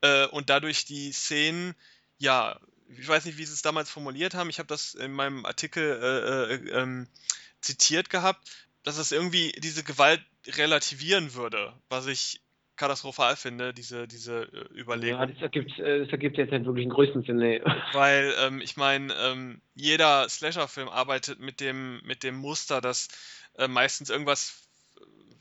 Äh, und dadurch die Szenen, ja, ich weiß nicht, wie sie es damals formuliert haben. Ich habe das in meinem Artikel äh, äh, ähm, zitiert gehabt, dass es irgendwie diese Gewalt relativieren würde, was ich katastrophal finde, diese, diese äh, Überlegung. Ja, das ergibt, äh, das ergibt jetzt nicht wirklich den größten Sinn. Nee. Weil ähm, ich meine, ähm, jeder Slasher-Film arbeitet mit dem, mit dem Muster, dass äh, meistens irgendwas,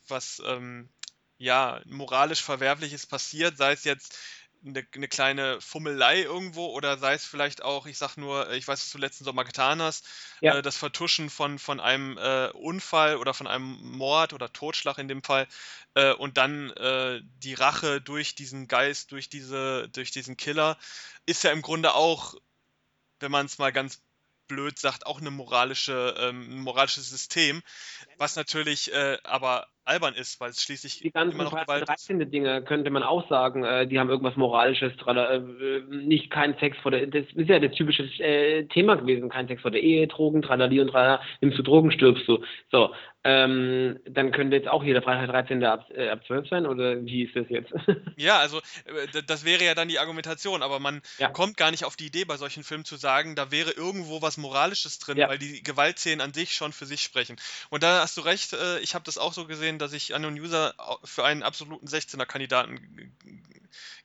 was ähm, ja moralisch Verwerfliches passiert, sei es jetzt eine, eine, kleine Fummelei irgendwo oder sei es vielleicht auch, ich sag nur, ich weiß, was du letzten Sommer getan hast, ja. äh, das Vertuschen von, von einem äh, Unfall oder von einem Mord oder Totschlag in dem Fall äh, und dann äh, die Rache durch diesen Geist, durch diese, durch diesen Killer, ist ja im Grunde auch, wenn man es mal ganz blöd sagt, auch eine moralische, ähm, ein moralisches System, was natürlich äh, aber albern ist, weil es schließlich die ganzen immer noch Gewalt ist. Dinge könnte man auch sagen, äh, die haben irgendwas Moralisches, äh, nicht kein Sex vor der, das ist ja das typische äh, Thema gewesen, kein Sex vor der Ehe, Drogen, Tralali und Tralala, nimmst du Drogen, stirbst du. So, ähm, dann könnte jetzt auch jeder Freitag 13. ab, äh, ab 12 sein oder wie ist das jetzt? ja, also äh, das wäre ja dann die Argumentation, aber man ja. kommt gar nicht auf die Idee, bei solchen Filmen zu sagen, da wäre irgendwo was Moralisches drin, ja. weil die Gewaltszenen an sich schon für sich sprechen. Und da hast du recht, äh, ich habe das auch so gesehen, dass ich Unknown User für einen absoluten 16er-Kandidaten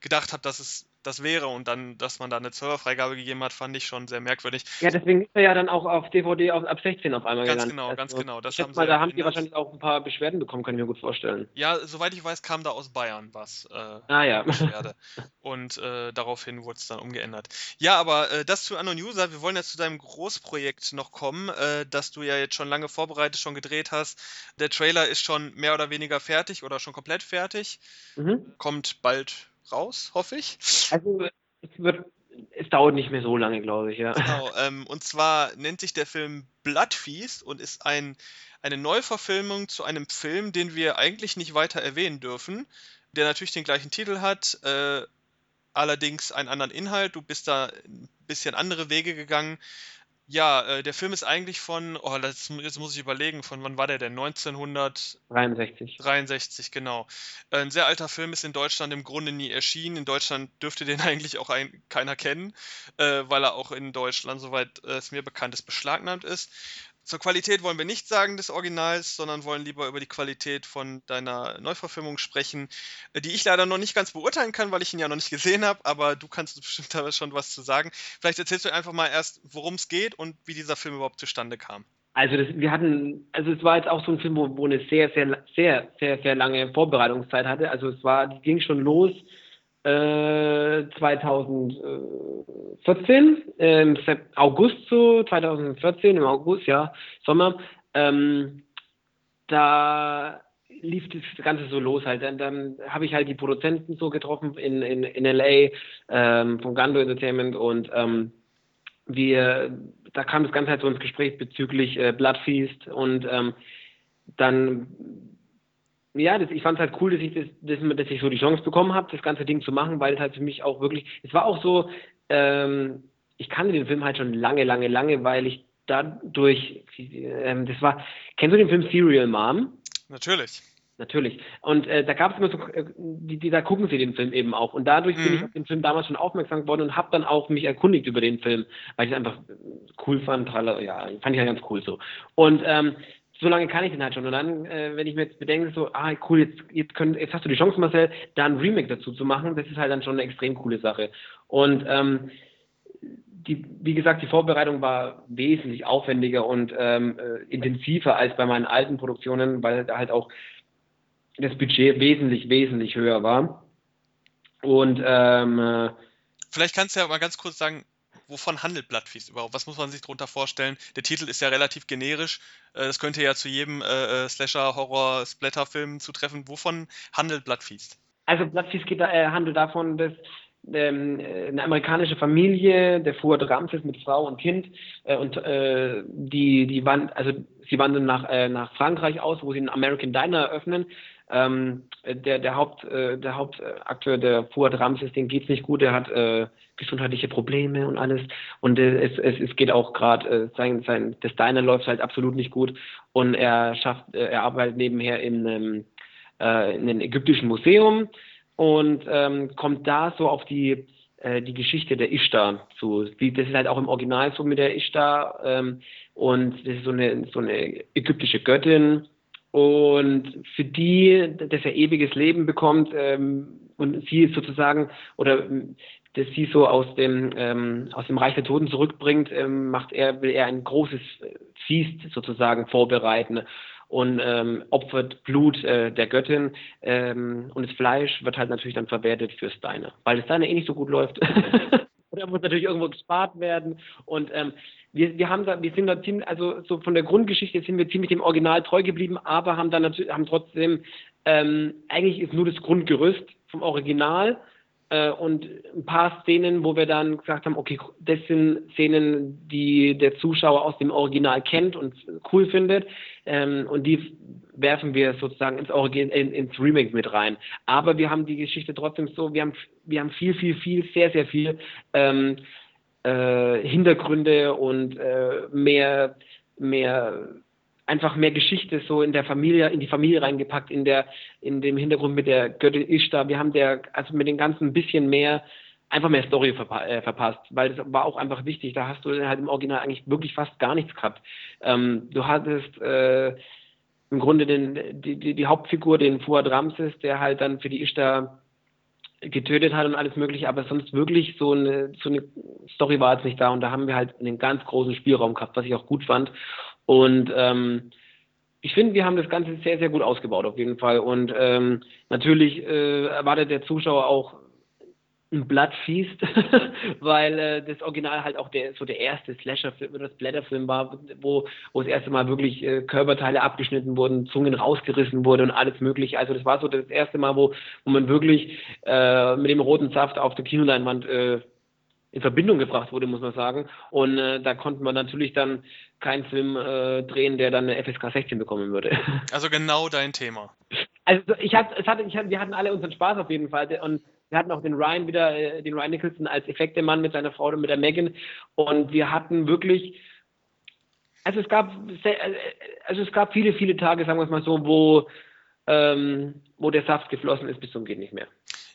gedacht habe, dass es das wäre und dann, dass man da eine Serverfreigabe gegeben hat, fand ich schon sehr merkwürdig. Ja, deswegen ist er ja dann auch auf DVD auf, ab 16 auf einmal ganz gelandet. Genau, ganz also, genau, das haben mal, da haben die wahrscheinlich auch ein paar Beschwerden bekommen, kann ich mir gut vorstellen. Ja, soweit ich weiß, kam da aus Bayern was. Äh, ah ja. Beschwerde. und äh, daraufhin wurde es dann umgeändert. Ja, aber äh, das zu Anon User, wir wollen jetzt zu deinem Großprojekt noch kommen, äh, das du ja jetzt schon lange vorbereitet, schon gedreht hast. Der Trailer ist schon mehr oder weniger fertig oder schon komplett fertig. Mhm. Kommt bald raus, hoffe ich. Also es wird es dauert nicht mehr so lange, glaube ich, ja. Genau, ähm, und zwar nennt sich der Film Bloodfeast und ist ein, eine Neuverfilmung zu einem Film, den wir eigentlich nicht weiter erwähnen dürfen, der natürlich den gleichen Titel hat, äh, allerdings einen anderen Inhalt. Du bist da ein bisschen andere Wege gegangen. Ja, äh, der Film ist eigentlich von, oh, das, jetzt muss ich überlegen, von wann war der denn? 1963. 63, genau. Äh, ein sehr alter Film ist in Deutschland im Grunde nie erschienen. In Deutschland dürfte den eigentlich auch ein, keiner kennen, äh, weil er auch in Deutschland, soweit äh, es mir bekannt ist, beschlagnahmt ist. Zur Qualität wollen wir nicht sagen des Originals, sondern wollen lieber über die Qualität von deiner Neuverfilmung sprechen, äh, die ich leider noch nicht ganz beurteilen kann, weil ich ihn ja noch nicht gesehen habe, aber du kannst bestimmt da schon was zu sagen. Vielleicht erzählst du einfach mal erst, worum es geht und wie dieser Film überhaupt zustande kam. Also das, wir hatten, also es war jetzt auch so ein Film, wo, wo eine sehr, sehr, sehr, sehr, sehr lange Vorbereitungszeit hatte. Also es war, ging schon los 2014, äh, im August so, 2014, im August, ja, Sommer, ähm, da lief das Ganze so los halt. Dann, dann habe ich halt die Produzenten so getroffen in, in, in LA ähm, von Gando Entertainment und ähm, wir, da kam das Ganze halt so ins Gespräch bezüglich äh, Bloodfeast und ähm, dann ja, das, ich fand es halt cool, dass ich, das, dass, dass ich so die Chance bekommen habe, das ganze Ding zu machen, weil es halt für mich auch wirklich, es war auch so, ähm, ich kannte den Film halt schon lange, lange, lange, weil ich dadurch, ähm, das war, kennst du den Film Serial Mom? Natürlich. Natürlich. Und äh, da gab es immer so, äh, die, die, da gucken sie den Film eben auch. Und dadurch mhm. bin ich auf den Film damals schon aufmerksam geworden und habe dann auch mich erkundigt über den Film, weil ich es einfach cool fand. Ja, fand ich ja ganz cool so. Und ähm, so lange kann ich den halt schon. Und dann, äh, wenn ich mir jetzt bedenke, so, ah, cool, jetzt, jetzt, können, jetzt hast du die Chance, Marcel, da ein Remake dazu zu machen, das ist halt dann schon eine extrem coole Sache. Und ähm, die, wie gesagt, die Vorbereitung war wesentlich aufwendiger und ähm, äh, intensiver als bei meinen alten Produktionen, weil halt auch das Budget wesentlich, wesentlich höher war. Und ähm, äh, vielleicht kannst du ja mal ganz kurz sagen, wovon handelt Bloodfeast überhaupt? Was muss man sich darunter vorstellen? Der Titel ist ja relativ generisch. Äh, das könnte ja zu jedem äh, äh, Slasher, Horror, Splatter-Film zutreffen. Wovon handelt Bloodfeast? Also Bloodfeast geht, äh, handelt davon, dass ähm, eine amerikanische Familie, der Fuad Ramses mit Frau und Kind äh, und äh, die die wand, also sie wandern nach äh, nach Frankreich aus, wo sie einen American Diner eröffnen ähm, der, der, Haupt, äh, der Hauptakteur, der Fuad Ramses, dem geht's nicht gut, der hat äh, gesundheitliche Probleme und alles. Und äh, es, es, es geht auch gerade, äh, sein, sein, das Diner läuft halt absolut nicht gut. Und er schafft, äh, er arbeitet nebenher in, ähm, äh, in einem ägyptischen Museum und ähm, kommt da so auf die äh, die Geschichte der Ishtar zu. Wie, das ist halt auch im Original so mit der Ishtar ähm, und das ist so eine, so eine ägyptische Göttin und für die, dass er ewiges Leben bekommt ähm, und sie sozusagen oder dass sie so aus dem ähm, aus dem Reich der Toten zurückbringt, ähm, macht er will er ein großes Feast sozusagen vorbereiten und ähm, opfert Blut äh, der Göttin ähm, und das Fleisch wird halt natürlich dann verwertet für Steine, weil das Steine eh nicht so gut läuft. und er muss natürlich irgendwo gespart werden und ähm, wir, wir haben da, wir sind da ziemlich, also so von der Grundgeschichte sind wir ziemlich dem Original treu geblieben, aber haben dann natürlich, haben trotzdem, ähm, eigentlich ist nur das Grundgerüst vom Original äh, und ein paar Szenen, wo wir dann gesagt haben, okay, das sind Szenen, die der Zuschauer aus dem Original kennt und cool findet ähm, und die werfen wir sozusagen ins, Origin, in, ins Remake mit rein. Aber wir haben die Geschichte trotzdem so, wir haben, wir haben viel, viel, viel, sehr, sehr viel ähm, äh, Hintergründe und äh, mehr, mehr einfach mehr Geschichte so in der Familie, in die Familie reingepackt, in der, in dem Hintergrund mit der Göttin Ishtar. Wir haben der, also mit den ganzen ein bisschen mehr, einfach mehr Story verpa äh, verpasst, weil das war auch einfach wichtig. Da hast du halt im Original eigentlich wirklich fast gar nichts gehabt. Ähm, du hattest äh, im Grunde den, die, die, die Hauptfigur, den Fuad Ramses, der halt dann für die Ishtar getötet hat und alles mögliche, aber sonst wirklich so eine, so eine Story war jetzt nicht da und da haben wir halt einen ganz großen Spielraum gehabt, was ich auch gut fand. Und ähm, ich finde, wir haben das Ganze sehr, sehr gut ausgebaut auf jeden Fall. Und ähm, natürlich äh, erwartet der Zuschauer auch ein Bloodfeast, weil äh, das Original halt auch der so der erste Slasher-Film oder Splatterfilm war, wo, wo das erste Mal wirklich äh, Körperteile abgeschnitten wurden, Zungen rausgerissen wurde und alles mögliche. Also das war so das erste Mal, wo, wo man wirklich äh, mit dem roten Saft auf der Kinoleinwand äh, in Verbindung gebracht wurde, muss man sagen. Und äh, da konnte man natürlich dann keinen Film äh, drehen, der dann eine FSK 16 bekommen würde. Also genau dein Thema. Also ich hatte, es hatte, ich hatte, wir hatten alle unseren Spaß auf jeden Fall und wir hatten auch den Ryan wieder, äh, den Ryan Nicholson als Effektemann mit seiner Frau und mit der Megan. Und wir hatten wirklich, also es gab, also es gab viele, viele Tage, sagen wir es mal so, wo, ähm, wo der Saft geflossen ist bis zum geht nicht mehr.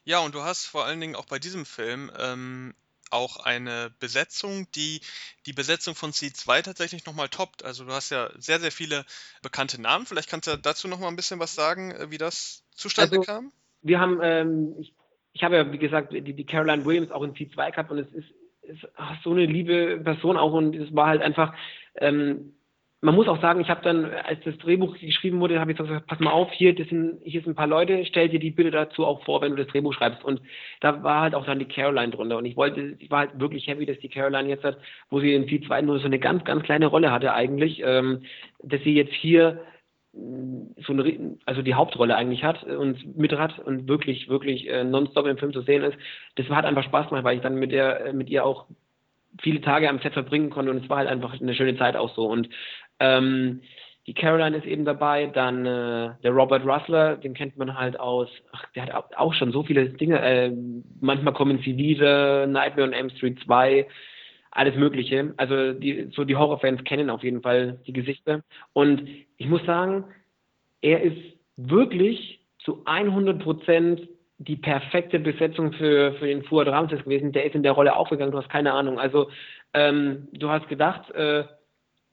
Ja, und du hast vor allen Dingen auch bei diesem Film ähm, auch eine Besetzung, die die Besetzung von C2 tatsächlich nochmal toppt. Also du hast ja sehr, sehr viele bekannte Namen. Vielleicht kannst du dazu nochmal ein bisschen was sagen, äh, wie das zustande also, kam. Wir haben, ähm, ich ich habe ja, wie gesagt, die, die Caroline Williams auch in C2 gehabt und es ist, ist ach, so eine liebe Person auch und es war halt einfach, ähm, man muss auch sagen, ich habe dann, als das Drehbuch geschrieben wurde, habe ich gesagt, pass mal auf, hier, das sind, hier sind ein paar Leute, stell dir die bitte dazu auch vor, wenn du das Drehbuch schreibst. Und da war halt auch dann die Caroline drunter. Und ich wollte, ich war halt wirklich happy, dass die Caroline jetzt hat, wo sie in C2 nur so eine ganz, ganz kleine Rolle hatte eigentlich, ähm, dass sie jetzt hier so eine, also die Hauptrolle eigentlich hat und mit hat und wirklich, wirklich äh, nonstop im Film zu sehen ist. Das hat einfach Spaß gemacht, weil ich dann mit der, mit ihr auch viele Tage am Set verbringen konnte und es war halt einfach eine schöne Zeit auch so. Und ähm, die Caroline ist eben dabei, dann äh, der Robert Russler, den kennt man halt aus, ach, der hat auch schon so viele Dinge, äh, manchmal kommen sie wieder, Nightmare on M Street 2, alles Mögliche. Also die, so die Horrorfans kennen auf jeden Fall die Gesichter. Und ich muss sagen, er ist wirklich zu 100 Prozent die perfekte Besetzung für, für den Fuad Ramses gewesen. Der ist in der Rolle aufgegangen, du hast keine Ahnung. Also ähm, du hast gedacht, äh,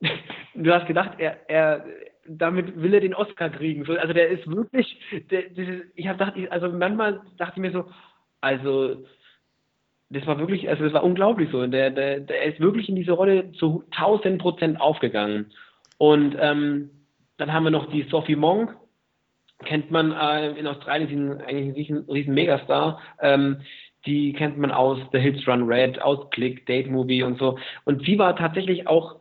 du hast gedacht, er, er damit will er den Oscar kriegen. So, also der ist wirklich, der, dieses, ich habe gedacht, also manchmal dachte ich mir so, also das war wirklich, also das war unglaublich so. Der, der, der ist wirklich in diese Rolle zu 1000 Prozent aufgegangen. Und ähm, dann haben wir noch die Sophie Monk, kennt man äh, in Australien, sie ist eigentlich ein riesen, riesen Megastar. Ähm, die kennt man aus The Hills Run Red, aus Click, Date Movie und so. Und sie war tatsächlich auch,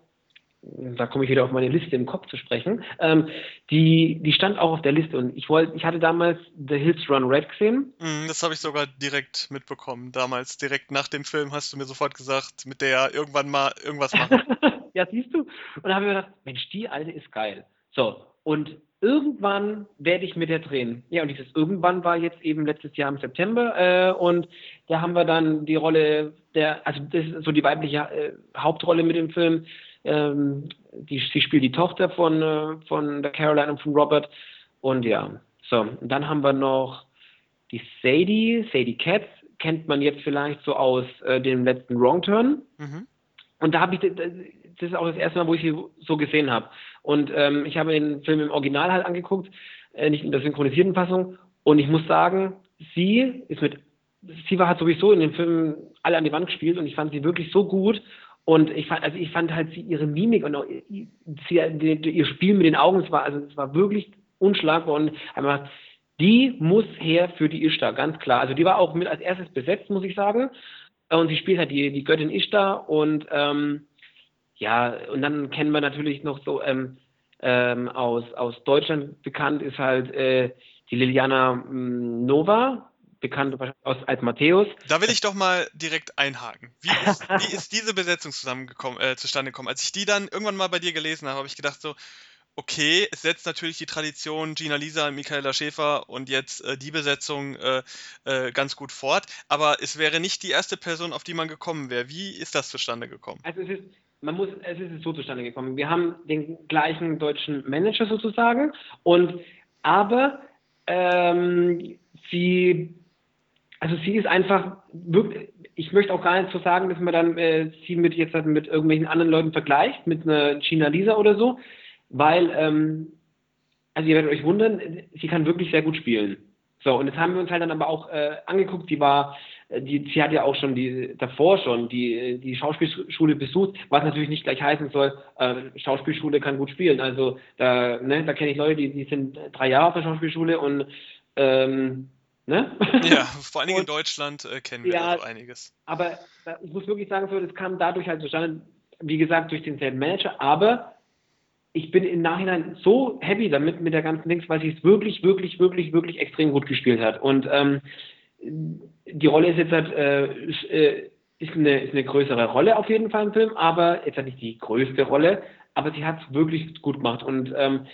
da komme ich wieder auf meine Liste im Kopf zu sprechen, ähm, die, die stand auch auf der Liste und ich wollte, ich hatte damals The Hills Run Red gesehen. Mm, das habe ich sogar direkt mitbekommen. Damals, direkt nach dem Film hast du mir sofort gesagt, mit der irgendwann mal irgendwas machen. ja, siehst du? Und da habe ich mir gedacht, Mensch, die alte ist geil. So, und irgendwann werde ich mit der drehen. Ja, und dieses irgendwann war jetzt eben letztes Jahr im September äh, und da haben wir dann die Rolle der, also das ist so die weibliche äh, Hauptrolle mit dem Film. Ähm, die, sie spielt die Tochter von, äh, von der Caroline und von Robert und ja, so. Und dann haben wir noch die Sadie, Sadie Katz, kennt man jetzt vielleicht so aus äh, dem letzten Wrong Turn. Mhm. Und da habe ich, das ist auch das erste Mal, wo ich sie so gesehen habe. Und ähm, ich habe den Film im Original halt angeguckt, äh, nicht in der synchronisierten Fassung. Und ich muss sagen, sie ist mit, sie war halt sowieso in den Filmen alle an die Wand gespielt und ich fand sie wirklich so gut. Und ich fand, also ich fand halt sie, ihre Mimik und auch sie, ihr Spiel mit den Augen, es war, also es war wirklich unschlagbar und einfach, die muss her für die Ishtar, ganz klar. Also die war auch mit als erstes besetzt, muss ich sagen. Und sie spielt halt die, die Göttin Ishtar und ähm, ja, und dann kennen wir natürlich noch so ähm, ähm, aus, aus Deutschland bekannt ist halt äh, die Liliana mm, Nova, bekannt aus als Matthäus. Da will ich doch mal direkt einhaken. Wie ist, wie ist diese Besetzung zusammengekommen, äh, zustande gekommen? Als ich die dann irgendwann mal bei dir gelesen habe, habe ich gedacht so, okay, es setzt natürlich die Tradition Gina Lisa, Michaela Schäfer und jetzt äh, die Besetzung äh, äh, ganz gut fort, aber es wäre nicht die erste Person, auf die man gekommen wäre. Wie ist das zustande gekommen? Also es ist man muss, es ist so zustande gekommen. Wir haben den gleichen deutschen Manager sozusagen und aber ähm, sie, also sie ist einfach wirklich, ich möchte auch gar nicht so sagen, dass man dann äh, sie mit jetzt halt mit irgendwelchen anderen Leuten vergleicht, mit einer Gina Lisa oder so, weil, ähm, also ihr werdet euch wundern, sie kann wirklich sehr gut spielen. So, und das haben wir uns halt dann aber auch äh, angeguckt. Die war die, sie hat ja auch schon die, davor schon die, die Schauspielschule besucht, was natürlich nicht gleich heißen soll, äh, Schauspielschule kann gut spielen. Also da, ne, da kenne ich Leute, die, die sind drei Jahre auf der Schauspielschule und ähm, ne? Ja, vor allen Dingen in Deutschland äh, kennen wir ja, so einiges. Aber ich muss wirklich sagen, das kam dadurch halt zustande, wie gesagt, durch denselben Manager, aber ich bin im Nachhinein so happy damit mit der ganzen Dings, weil sie es wirklich, wirklich, wirklich, wirklich extrem gut gespielt hat. Und ähm, die Rolle ist jetzt halt, äh, äh, ist, eine, ist eine größere Rolle auf jeden Fall im Film, aber jetzt halt nicht die größte Rolle, aber sie hat es wirklich gut gemacht und ähm,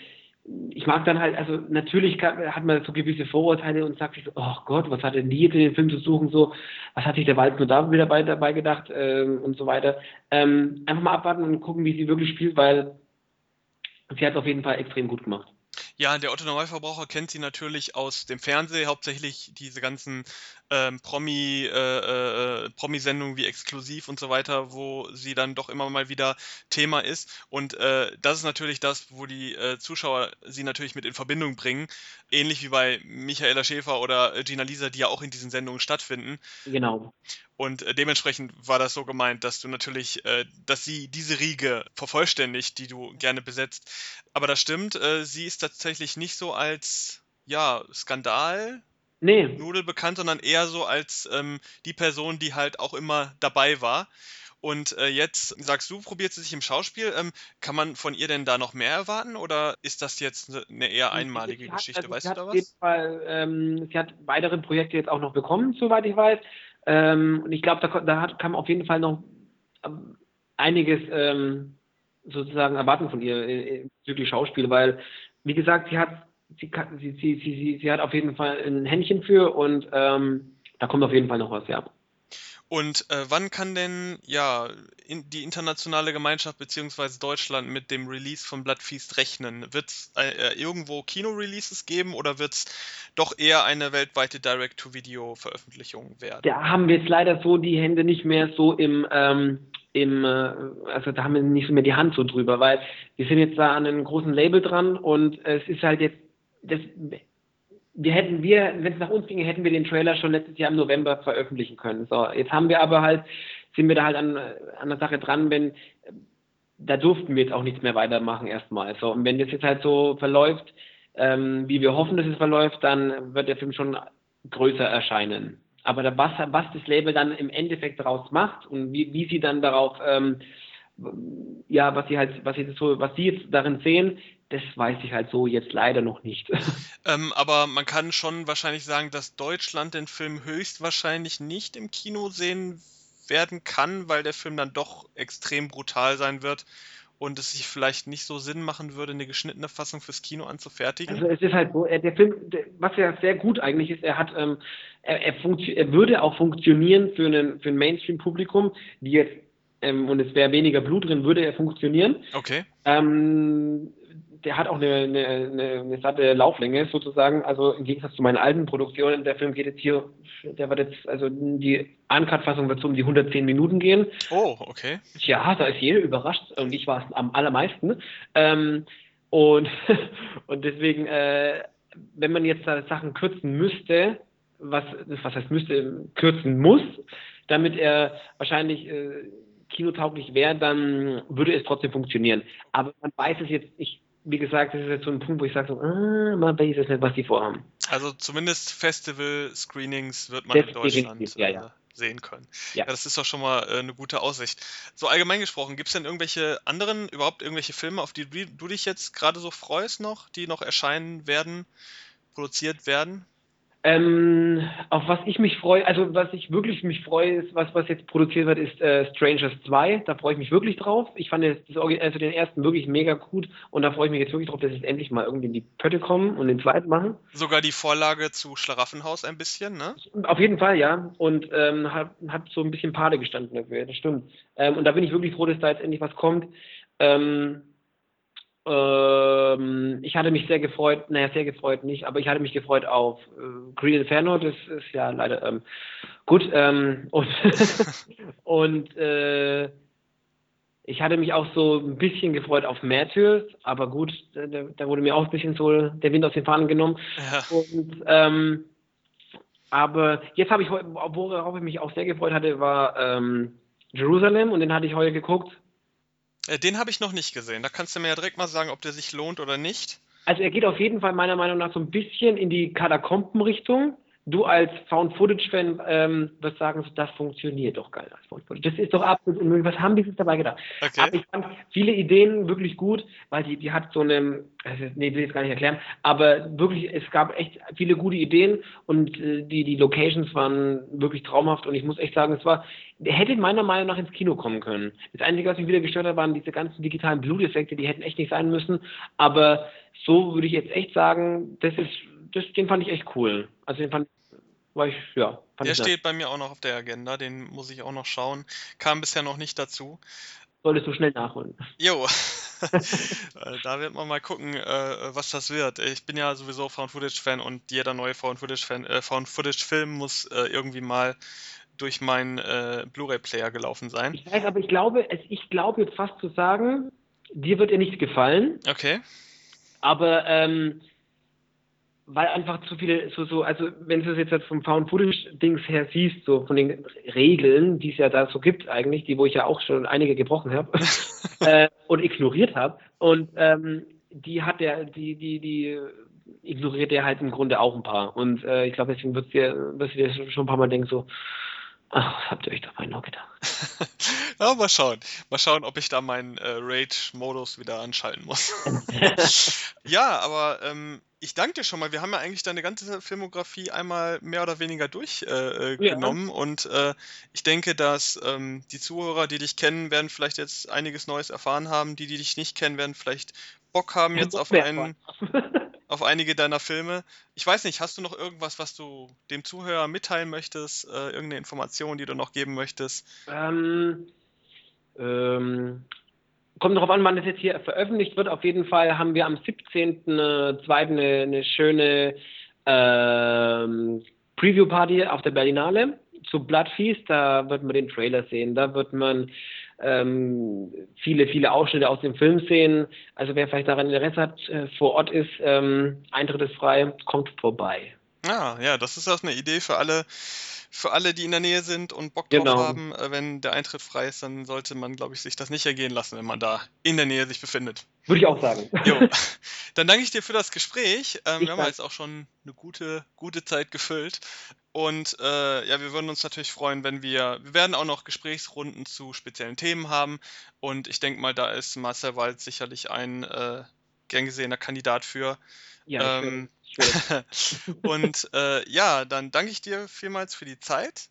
ich mag dann halt, also natürlich hat man so gewisse Vorurteile und sagt sich so, oh Gott, was hat denn die jetzt in den Film zu suchen, so, was hat sich der Wald nur da wieder dabei, dabei gedacht ähm, und so weiter. Ähm, einfach mal abwarten und gucken, wie sie wirklich spielt, weil sie hat es auf jeden Fall extrem gut gemacht. Ja, der Otto Normalverbraucher kennt sie natürlich aus dem Fernsehen, hauptsächlich diese ganzen ähm, Promi, äh, äh, Promi-Sendungen wie Exklusiv und so weiter, wo sie dann doch immer mal wieder Thema ist. Und äh, das ist natürlich das, wo die äh, Zuschauer sie natürlich mit in Verbindung bringen. Ähnlich wie bei Michaela Schäfer oder Gina Lisa, die ja auch in diesen Sendungen stattfinden. Genau. Und äh, dementsprechend war das so gemeint, dass du natürlich, äh, dass sie diese Riege vervollständigt, die du gerne besetzt. Aber das stimmt, sie ist tatsächlich nicht so als ja, Skandal nee. Nudel bekannt, sondern eher so als ähm, die Person, die halt auch immer dabei war. Und äh, jetzt sagst du, probiert sie sich im Schauspiel. Ähm, kann man von ihr denn da noch mehr erwarten oder ist das jetzt eine ne eher einmalige sie Geschichte? also weißt du da was? Fall, ähm, sie hat weitere Projekte jetzt auch noch bekommen, soweit ich weiß. Ähm, und ich glaube, da, da hat, kann man auf jeden Fall noch ähm, einiges ähm, sozusagen erwarten von ihr äh, bezüglich Schauspiel, weil, wie gesagt, sie hat, sie, sie, sie, sie, sie hat auf jeden Fall ein Händchen für und ähm, da kommt auf jeden Fall noch was, ja. Und äh, wann kann denn ja in die internationale Gemeinschaft beziehungsweise Deutschland mit dem Release von Bloodfeast rechnen? Wird es äh, äh, irgendwo Kino-Releases geben oder wird es doch eher eine weltweite Direct-to-Video-Veröffentlichung werden? Da haben wir jetzt leider so die Hände nicht mehr so im, ähm, im äh, also da haben wir nicht so mehr die Hand so drüber, weil wir sind jetzt da an einem großen Label dran und es ist halt jetzt das wir hätten wir, wenn es nach uns ginge, hätten wir den Trailer schon letztes Jahr im November veröffentlichen können. So, jetzt haben wir aber halt, sind wir da halt an, an der Sache dran, wenn da durften wir jetzt auch nichts mehr weitermachen erstmal. So, und wenn das jetzt halt so verläuft, ähm, wie wir hoffen, dass es verläuft, dann wird der Film schon größer erscheinen. Aber da, was, was das Label dann im Endeffekt daraus macht und wie, wie sie dann darauf, ähm, ja, was sie halt, was sie so, was sie jetzt darin sehen, das weiß ich halt so jetzt leider noch nicht. Ähm, aber man kann schon wahrscheinlich sagen, dass Deutschland den Film höchstwahrscheinlich nicht im Kino sehen werden kann, weil der Film dann doch extrem brutal sein wird und es sich vielleicht nicht so Sinn machen würde, eine geschnittene Fassung fürs Kino anzufertigen. Also es ist halt so, der Film, was ja sehr gut eigentlich ist, er hat, ähm, er, er, er, würde auch funktionieren für, einen, für ein Mainstream-Publikum, die jetzt ähm, und es wäre weniger Blut drin, würde er funktionieren. Okay. Ähm, der hat auch eine, eine, eine, eine satte Lauflänge sozusagen. Also im Gegensatz zu meinen alten Produktionen, der Film geht jetzt hier, der wird jetzt, also die Uncut-Fassung wird so um die 110 Minuten gehen. Oh, okay. Ja, da ist jeder überrascht und ich war es am allermeisten. Ähm, und, und deswegen, äh, wenn man jetzt da Sachen kürzen müsste, was, was heißt müsste, kürzen muss, damit er wahrscheinlich äh, kinotauglich wäre, dann würde es trotzdem funktionieren. Aber man weiß es jetzt, ich wie gesagt, das ist jetzt so ein Punkt, wo ich sage, so, ah, man weiß es nicht, was die vorhaben. Also zumindest Festival-Screenings wird man das in Deutschland ja, ja. Äh, sehen können. Ja. ja. das ist doch schon mal äh, eine gute Aussicht. So allgemein gesprochen, gibt es denn irgendwelche anderen, überhaupt irgendwelche Filme, auf die du dich jetzt gerade so freust noch, die noch erscheinen werden, produziert werden? Ähm, auf was ich mich freue, also was ich wirklich mich freue, ist, was, was jetzt produziert wird, ist äh, Strangers 2. Da freue ich mich wirklich drauf. Ich fand das, das, also den ersten wirklich mega gut und da freue ich mich jetzt wirklich drauf, dass es endlich mal irgendwie in die Pötte kommen und den zweiten machen. Sogar die Vorlage zu Schlaraffenhaus ein bisschen, ne? Auf jeden Fall, ja. Und ähm, hat, hat so ein bisschen Pade gestanden dafür, das stimmt. Ähm, und da bin ich wirklich froh, dass da jetzt endlich was kommt. Ähm, ähm, ich hatte mich sehr gefreut, naja, sehr gefreut nicht, aber ich hatte mich gefreut auf äh, Green Inferno, das ist ja leider ähm, gut. Ähm, und und äh, ich hatte mich auch so ein bisschen gefreut auf Matthews, aber gut, da, da, wurde mir auch ein bisschen so der Wind aus den Fahnen genommen. Ja. Und, ähm, aber jetzt habe ich, worauf ich mich auch sehr gefreut hatte, war ähm, Jerusalem und den hatte ich heute geguckt den habe ich noch nicht gesehen. Da kannst du mir ja direkt mal sagen, ob der sich lohnt oder nicht. Also er geht auf jeden Fall meiner Meinung nach so ein bisschen in die Katakomben-Richtung du als Found-Footage-Fan ähm, wirst sagen, so, das funktioniert doch geil als Found-Footage. Das ist doch absolut unmöglich. Was haben die sich dabei gedacht? Okay. Aber ich fand viele Ideen wirklich gut, weil die, die hat so eine, also, nee, will ich jetzt gar nicht erklären, aber wirklich, es gab echt viele gute Ideen und äh, die, die Locations waren wirklich traumhaft und ich muss echt sagen, es war, der hätte meiner Meinung nach ins Kino kommen können. Das Einzige, was mich wieder gestört hat, waren diese ganzen digitalen Bluteffekte, die hätten echt nicht sein müssen, aber so würde ich jetzt echt sagen, das ist, das, den fand ich echt cool. Also den fand war ich, ja. Der steht bei mir auch noch auf der Agenda, den muss ich auch noch schauen. Kam bisher noch nicht dazu. Solltest du schnell nachholen. Jo. Äh, da wird man mal gucken, äh, was das wird. Ich bin ja sowieso Found Footage Fan und jeder neue Found Footage Fan, äh, Found Footage Film muss äh, irgendwie mal durch meinen äh, Blu-ray Player gelaufen sein. Ich weiß, aber ich glaube, ich glaube jetzt fast zu sagen, dir wird er nicht gefallen. Okay. Aber ähm, weil einfach zu viele, so, so, also wenn du es jetzt vom Found Footage Dings her siehst, so von den Regeln, die es ja da so gibt eigentlich, die wo ich ja auch schon einige gebrochen habe äh, und ignoriert habe und ähm, die hat der, die, die, die ignoriert er halt im Grunde auch ein paar und äh, ich glaube deswegen wird dir, wirst du dir schon ein paar Mal denken so, Ach, habt ihr euch dabei noch gedacht? ja, mal schauen. Mal schauen, ob ich da meinen äh, Rage-Modus wieder anschalten muss. ja, aber ähm, ich danke dir schon mal. Wir haben ja eigentlich deine ganze Filmografie einmal mehr oder weniger durchgenommen. Äh, ja. Und äh, ich denke, dass ähm, die Zuhörer, die dich kennen, werden vielleicht jetzt einiges Neues erfahren haben. Die, die dich nicht kennen, werden vielleicht Bock haben jetzt auf einen auf einige deiner Filme. Ich weiß nicht, hast du noch irgendwas, was du dem Zuhörer mitteilen möchtest? Äh, irgendeine Information, die du noch geben möchtest? Ähm, ähm, kommt darauf an, wann das jetzt hier veröffentlicht wird. Auf jeden Fall haben wir am 17.02. Eine, eine schöne ähm, Preview-Party auf der Berlinale zu Blood Feast. Da wird man den Trailer sehen. Da wird man ähm, viele, viele Ausschnitte aus dem Film sehen. Also wer vielleicht daran Interesse hat, äh, vor Ort ist, ähm, Eintritt ist frei, kommt vorbei. Ah, ja, das ist auch eine Idee für alle, für alle, die in der Nähe sind und Bock drauf genau. haben. Äh, wenn der Eintritt frei ist, dann sollte man, glaube ich, sich das nicht ergehen lassen, wenn man da in der Nähe sich befindet. Würde ich auch sagen. Jo. Dann danke ich dir für das Gespräch. Ähm, wir haben jetzt auch schon eine gute, gute Zeit gefüllt. Und äh, ja, wir würden uns natürlich freuen, wenn wir, wir werden auch noch Gesprächsrunden zu speziellen Themen haben. Und ich denke mal, da ist Marcel Wald sicherlich ein äh, gern gesehener Kandidat für. Ja, ähm, und äh, ja, dann danke ich dir vielmals für die Zeit.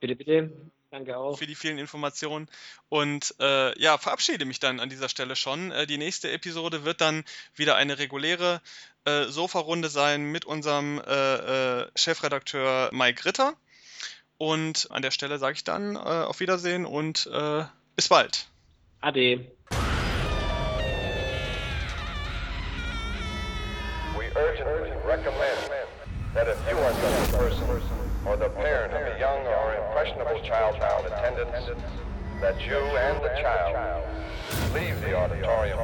Bitte, bitte. Danke auch. Für die vielen Informationen. Und äh, ja, verabschiede mich dann an dieser Stelle schon. Äh, die nächste Episode wird dann wieder eine reguläre äh, Sofa-Runde sein mit unserem äh, äh, Chefredakteur Mike Ritter. Und an der Stelle sage ich dann äh, auf Wiedersehen und bis bald. Ade. Urgently recommend that if you are such a person or the parent of a young or impressionable child in attendance, that you and the child leave the auditorium